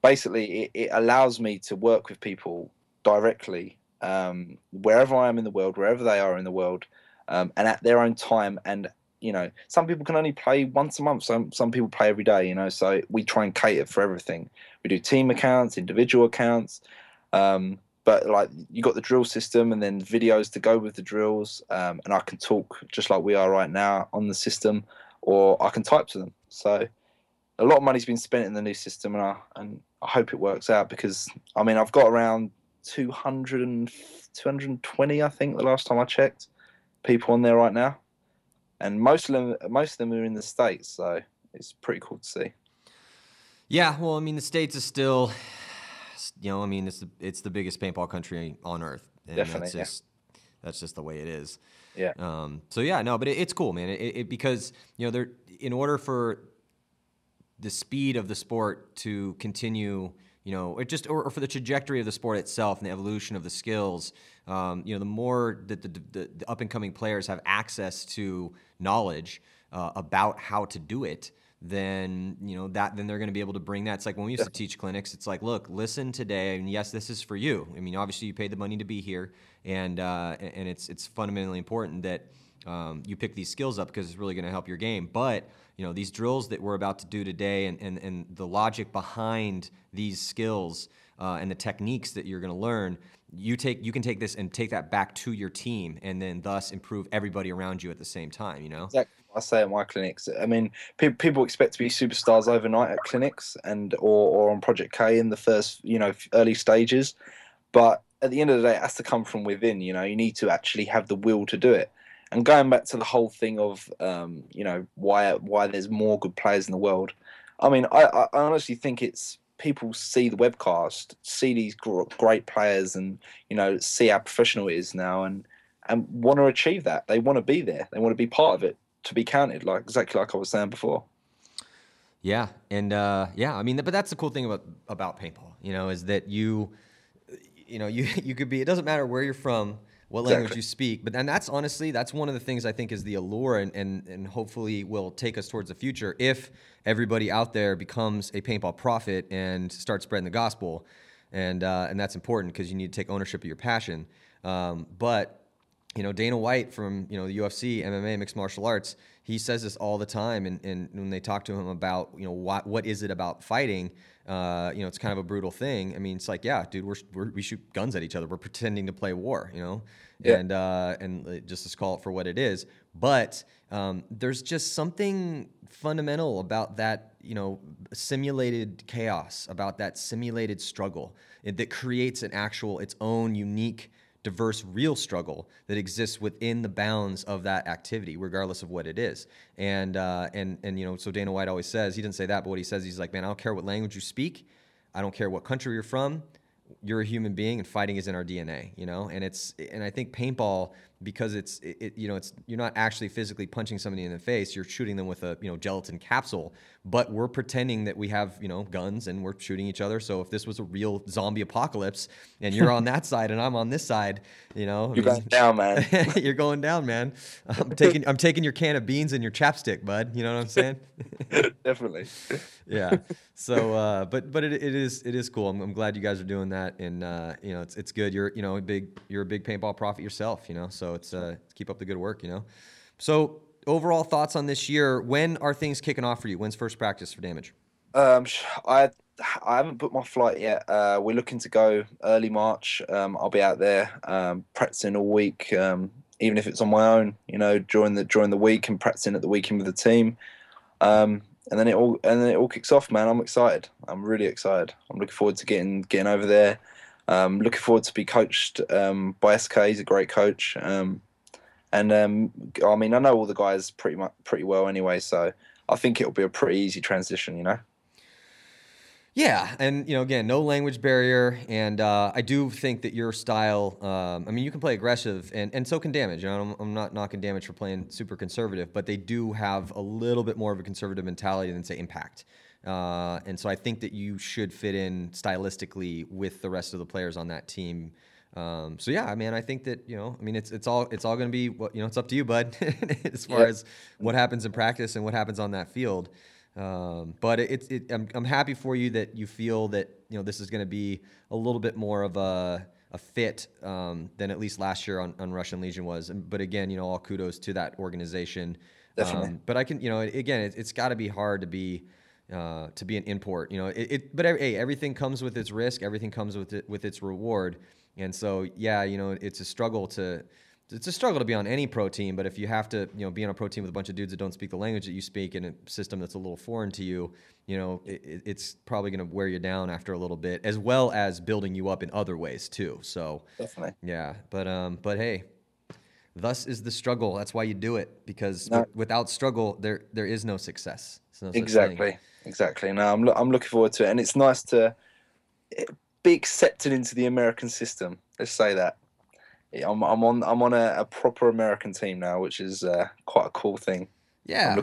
basically, it, it, allows me to work with people directly um, wherever I am in the world, wherever they are in the world, um, and at their own time. And you know, some people can only play once a month. Some some people play every day. You know, so we try and cater for everything. We do team accounts, individual accounts. Um, but like you got the drill system and then videos to go with the drills um, and i can talk just like we are right now on the system or i can type to them. So a lot of money's been spent in the new system and i, and I hope it works out because i mean i've got around 200 and 220 i think the last time i checked people on there right now. And most of them most of them are in the states so it's pretty cool to see. Yeah well i mean the states is still you know, I mean, it's the, it's the biggest paintball country on earth. And Definitely, that's just yeah. that's just the way it is. Yeah. Um, so yeah, no, but it, it's cool, man. It, it, because you know, there in order for the speed of the sport to continue, you know, or just or, or, for the trajectory of the sport itself and the evolution of the skills, um, you know, the more that the, the, the up and coming players have access to knowledge uh, about how to do it, then you know that then they're going to be able to bring that. It's like when we used to teach clinics. It's like, look, listen today, and yes, this is for you. I mean, obviously you paid the money to be here, and uh, and it's it's fundamentally important that um, you pick these skills up because it's really going to help your game. But you know these drills that we're about to do today, and and, and the logic behind these skills uh, and the techniques that you're going to learn you take you can take this and take that back to your team and then thus improve everybody around you at the same time you know exactly i say at my clinics i mean pe- people expect to be superstars overnight at clinics and or, or on project k in the first you know early stages but at the end of the day it has to come from within you know you need to actually have the will to do it And going back to the whole thing of um, you know why why there's more good players in the world. I mean, I, I honestly think it's people see the webcast, see these great players, and you know see how professional it is now, and and want to achieve that. They want to be there. They want to be part of it to be counted, like exactly like I was saying before. Yeah, and uh, yeah, I mean, but that's the cool thing about about paintball, you know, is that you, you know, you you could be. It doesn't matter where you're from, what exactly. language you speak, but and that's honestly that's one of the things I think is the allure, and and and hopefully will take us towards the future if everybody out there becomes a paintball prophet and starts spreading the gospel, and uh, and that's important because you need to take ownership of your passion. Um, but you know, Dana White from, you know, the UFC, MMA, mixed martial arts, he says this all the time. And, and when they talk to him about, you know, what, what is it about fighting? Uh, you know, it's kind of a brutal thing. I mean, it's like, yeah, dude, we're, we're, we shoot guns at each other. We're pretending to play war, you know, yeah. and, uh, and just to call it for what it is. But um, there's just something fundamental about that, you know, simulated chaos, about that simulated struggle that creates an actual, its own unique diverse, real struggle that exists within the bounds of that activity, regardless of what it is. And uh, and and you know, so Dana White always says he didn't say that, but what he says he's like, man, I don't care what language you speak, I don't care what country you're from, you're a human being, and fighting is in our DNA. You know, and it's and I think paintball because it's it, you know it's you're not actually physically punching somebody in the face you're shooting them with a you know gelatin capsule. But we're pretending that we have you know guns and we're shooting each other. So if this was a real zombie apocalypse and you're on that side and I'm on this side you know you're going down man. you're going down man. I'm taking I'm taking your can of beans and your chapstick bud. You know what I'm saying? Definitely. Yeah. So uh, but but it, it is it is cool. I'm, I'm glad you guys are doing that. And uh, you know it's it's good. You're you know a big you're a big paintball prophet yourself you know? So it's uh, keep up the good work, you know. So overall thoughts on this year. When are things kicking off for you? When's first practice for damage? Um, I I haven't booked my flight yet. Uh, we're looking to go early March. Um, I'll be out there um, practicing all week, um, even if it's on my own. You know, during the during the week and practicing at the weekend with the team. Um, and then it all and then it all kicks off, man. I'm excited. I'm really excited. I'm looking forward to getting getting over there. Um, looking forward to be coached um, by SK. He's a great coach, um, and um, I mean I know all the guys pretty much pretty well anyway, so I think it'll be a pretty easy transition. You know. Yeah, and you know, again, no language barrier, and uh, I do think that your style. Um, I mean, you can play aggressive, and, and so can damage. You know, I'm, I'm, not knocking damage for playing super conservative, but they do have a little bit more of a conservative mentality than say impact. Uh, and so I think that you should fit in stylistically with the rest of the players on that team. Um, so yeah, I mean, I think that you know, I mean, it's it's all it's all going to be what you know. It's up to you, bud, as far as what happens in practice and what happens on that field. Um, but it's it, I'm I'm happy for you that you feel that you know this is going to be a little bit more of a a fit um, than at least last year on, on Russian Legion was. But again, you know, all kudos to that organization. Definitely. Um, but I can, you know, again, it, has got to be hard to be uh, to be an import. You know, it, it but hey, everything comes with its risk. Everything comes with it with its reward. And so, yeah, you know, it's a struggle to it's a struggle to be on any pro team. But if you have to, you know, be on a pro team with a bunch of dudes that don't speak the language that you speak in a system that's a little foreign to you, you know, it, it's probably going to wear you down after a little bit, as well as building you up in other ways too. So definitely, yeah. But um, but hey, thus is the struggle. That's why you do it because no. without struggle, there there is no success. No exactly exactly. Now I'm I'm looking forward to it, and it's nice to eh, be accepted into the American system. Let's say that. I'm I'm on I'm on a, a proper American team now, which is uh, quite a cool thing. Yeah.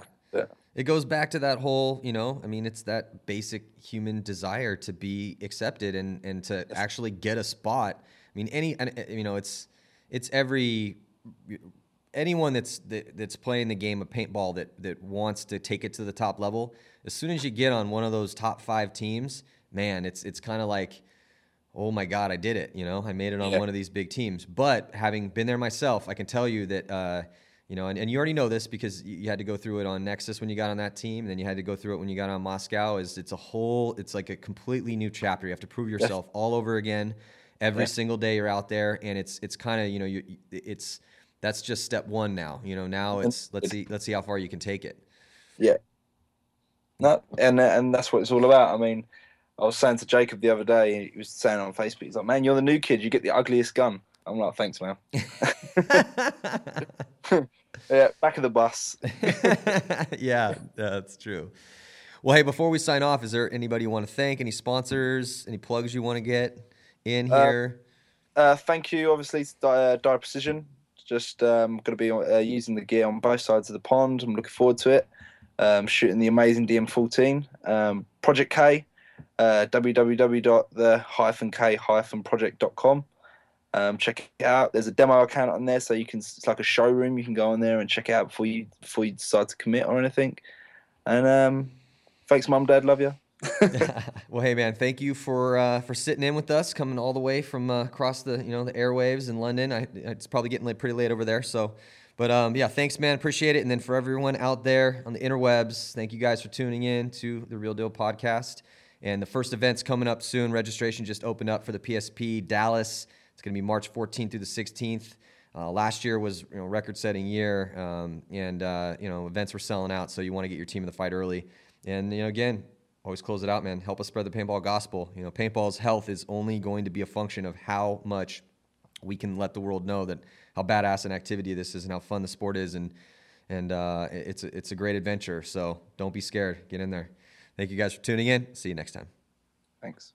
It goes back to that whole, you know, I mean, it's that basic human desire to be accepted and and to yes. actually get a spot. I mean, any, eh, you know, it's it's every anyone that's that, that's playing the game of paintball that that wants to take it to the top level as soon as you get on one of those top five teams, man, it's it's kind of like, oh my God, I did it. You know, I made it on yeah. one of these big teams. But having been there myself, I can tell you that. Uh, you know, and, and you already know this because you had to go through it on Nexus when you got on that team, and then you had to go through it when you got on Moscow. Is it's a whole, it's like a completely new chapter. You have to prove yourself all over again every yeah. single day you're out there, and it's it's kind of you know you it's that's just step one now. You know, now it's let's see let's see how far you can take it. Yeah, no, and and that's what it's all about. I mean, I was saying to Jacob the other day, he was saying on Facebook, he's like, "Man, you're the new kid. You get the ugliest gun." I'm like, "Thanks, man." yeah, back of the bus. yeah, that's true. Well, hey, before we sign off, is there anybody you want to thank? Any sponsors? Any plugs you want to get in Uh, here? Uh, thank you, obviously, to uh, Dye Precision. Just um, going to be uh, using the gear on both sides of the pond. I'm looking forward to it. Um, shooting the amazing DM14. Um, Project K, uh, www.the-k-project.com. Um, check it out. There's a demo account on there, so you can. It's like a showroom. You can go on there and check it out before you before you decide to commit or anything. And um, thanks, mum, dad, love you. well, hey man, thank you for uh, for sitting in with us, coming all the way from uh, across the you know the airwaves in London. I, it's probably getting late, pretty late over there, so. But um, yeah, thanks, man. Appreciate it. And then for everyone out there on the interwebs, thank you guys for tuning in to the Real Deal podcast. And the first event's coming up soon. Registration just opened up for the PSP Dallas. It's going to be March 14th through the 16th. Uh, last year was you know record-setting year, um, and uh, you know events were selling out. So you want to get your team in the fight early. And you know again, always close it out, man. Help us spread the paintball gospel. You know, paintball's health is only going to be a function of how much we can let the world know that how badass an activity this is and how fun the sport is, and and uh, it's a, it's a great adventure. So don't be scared. Get in there. Thank you guys for tuning in. See you next time. Thanks.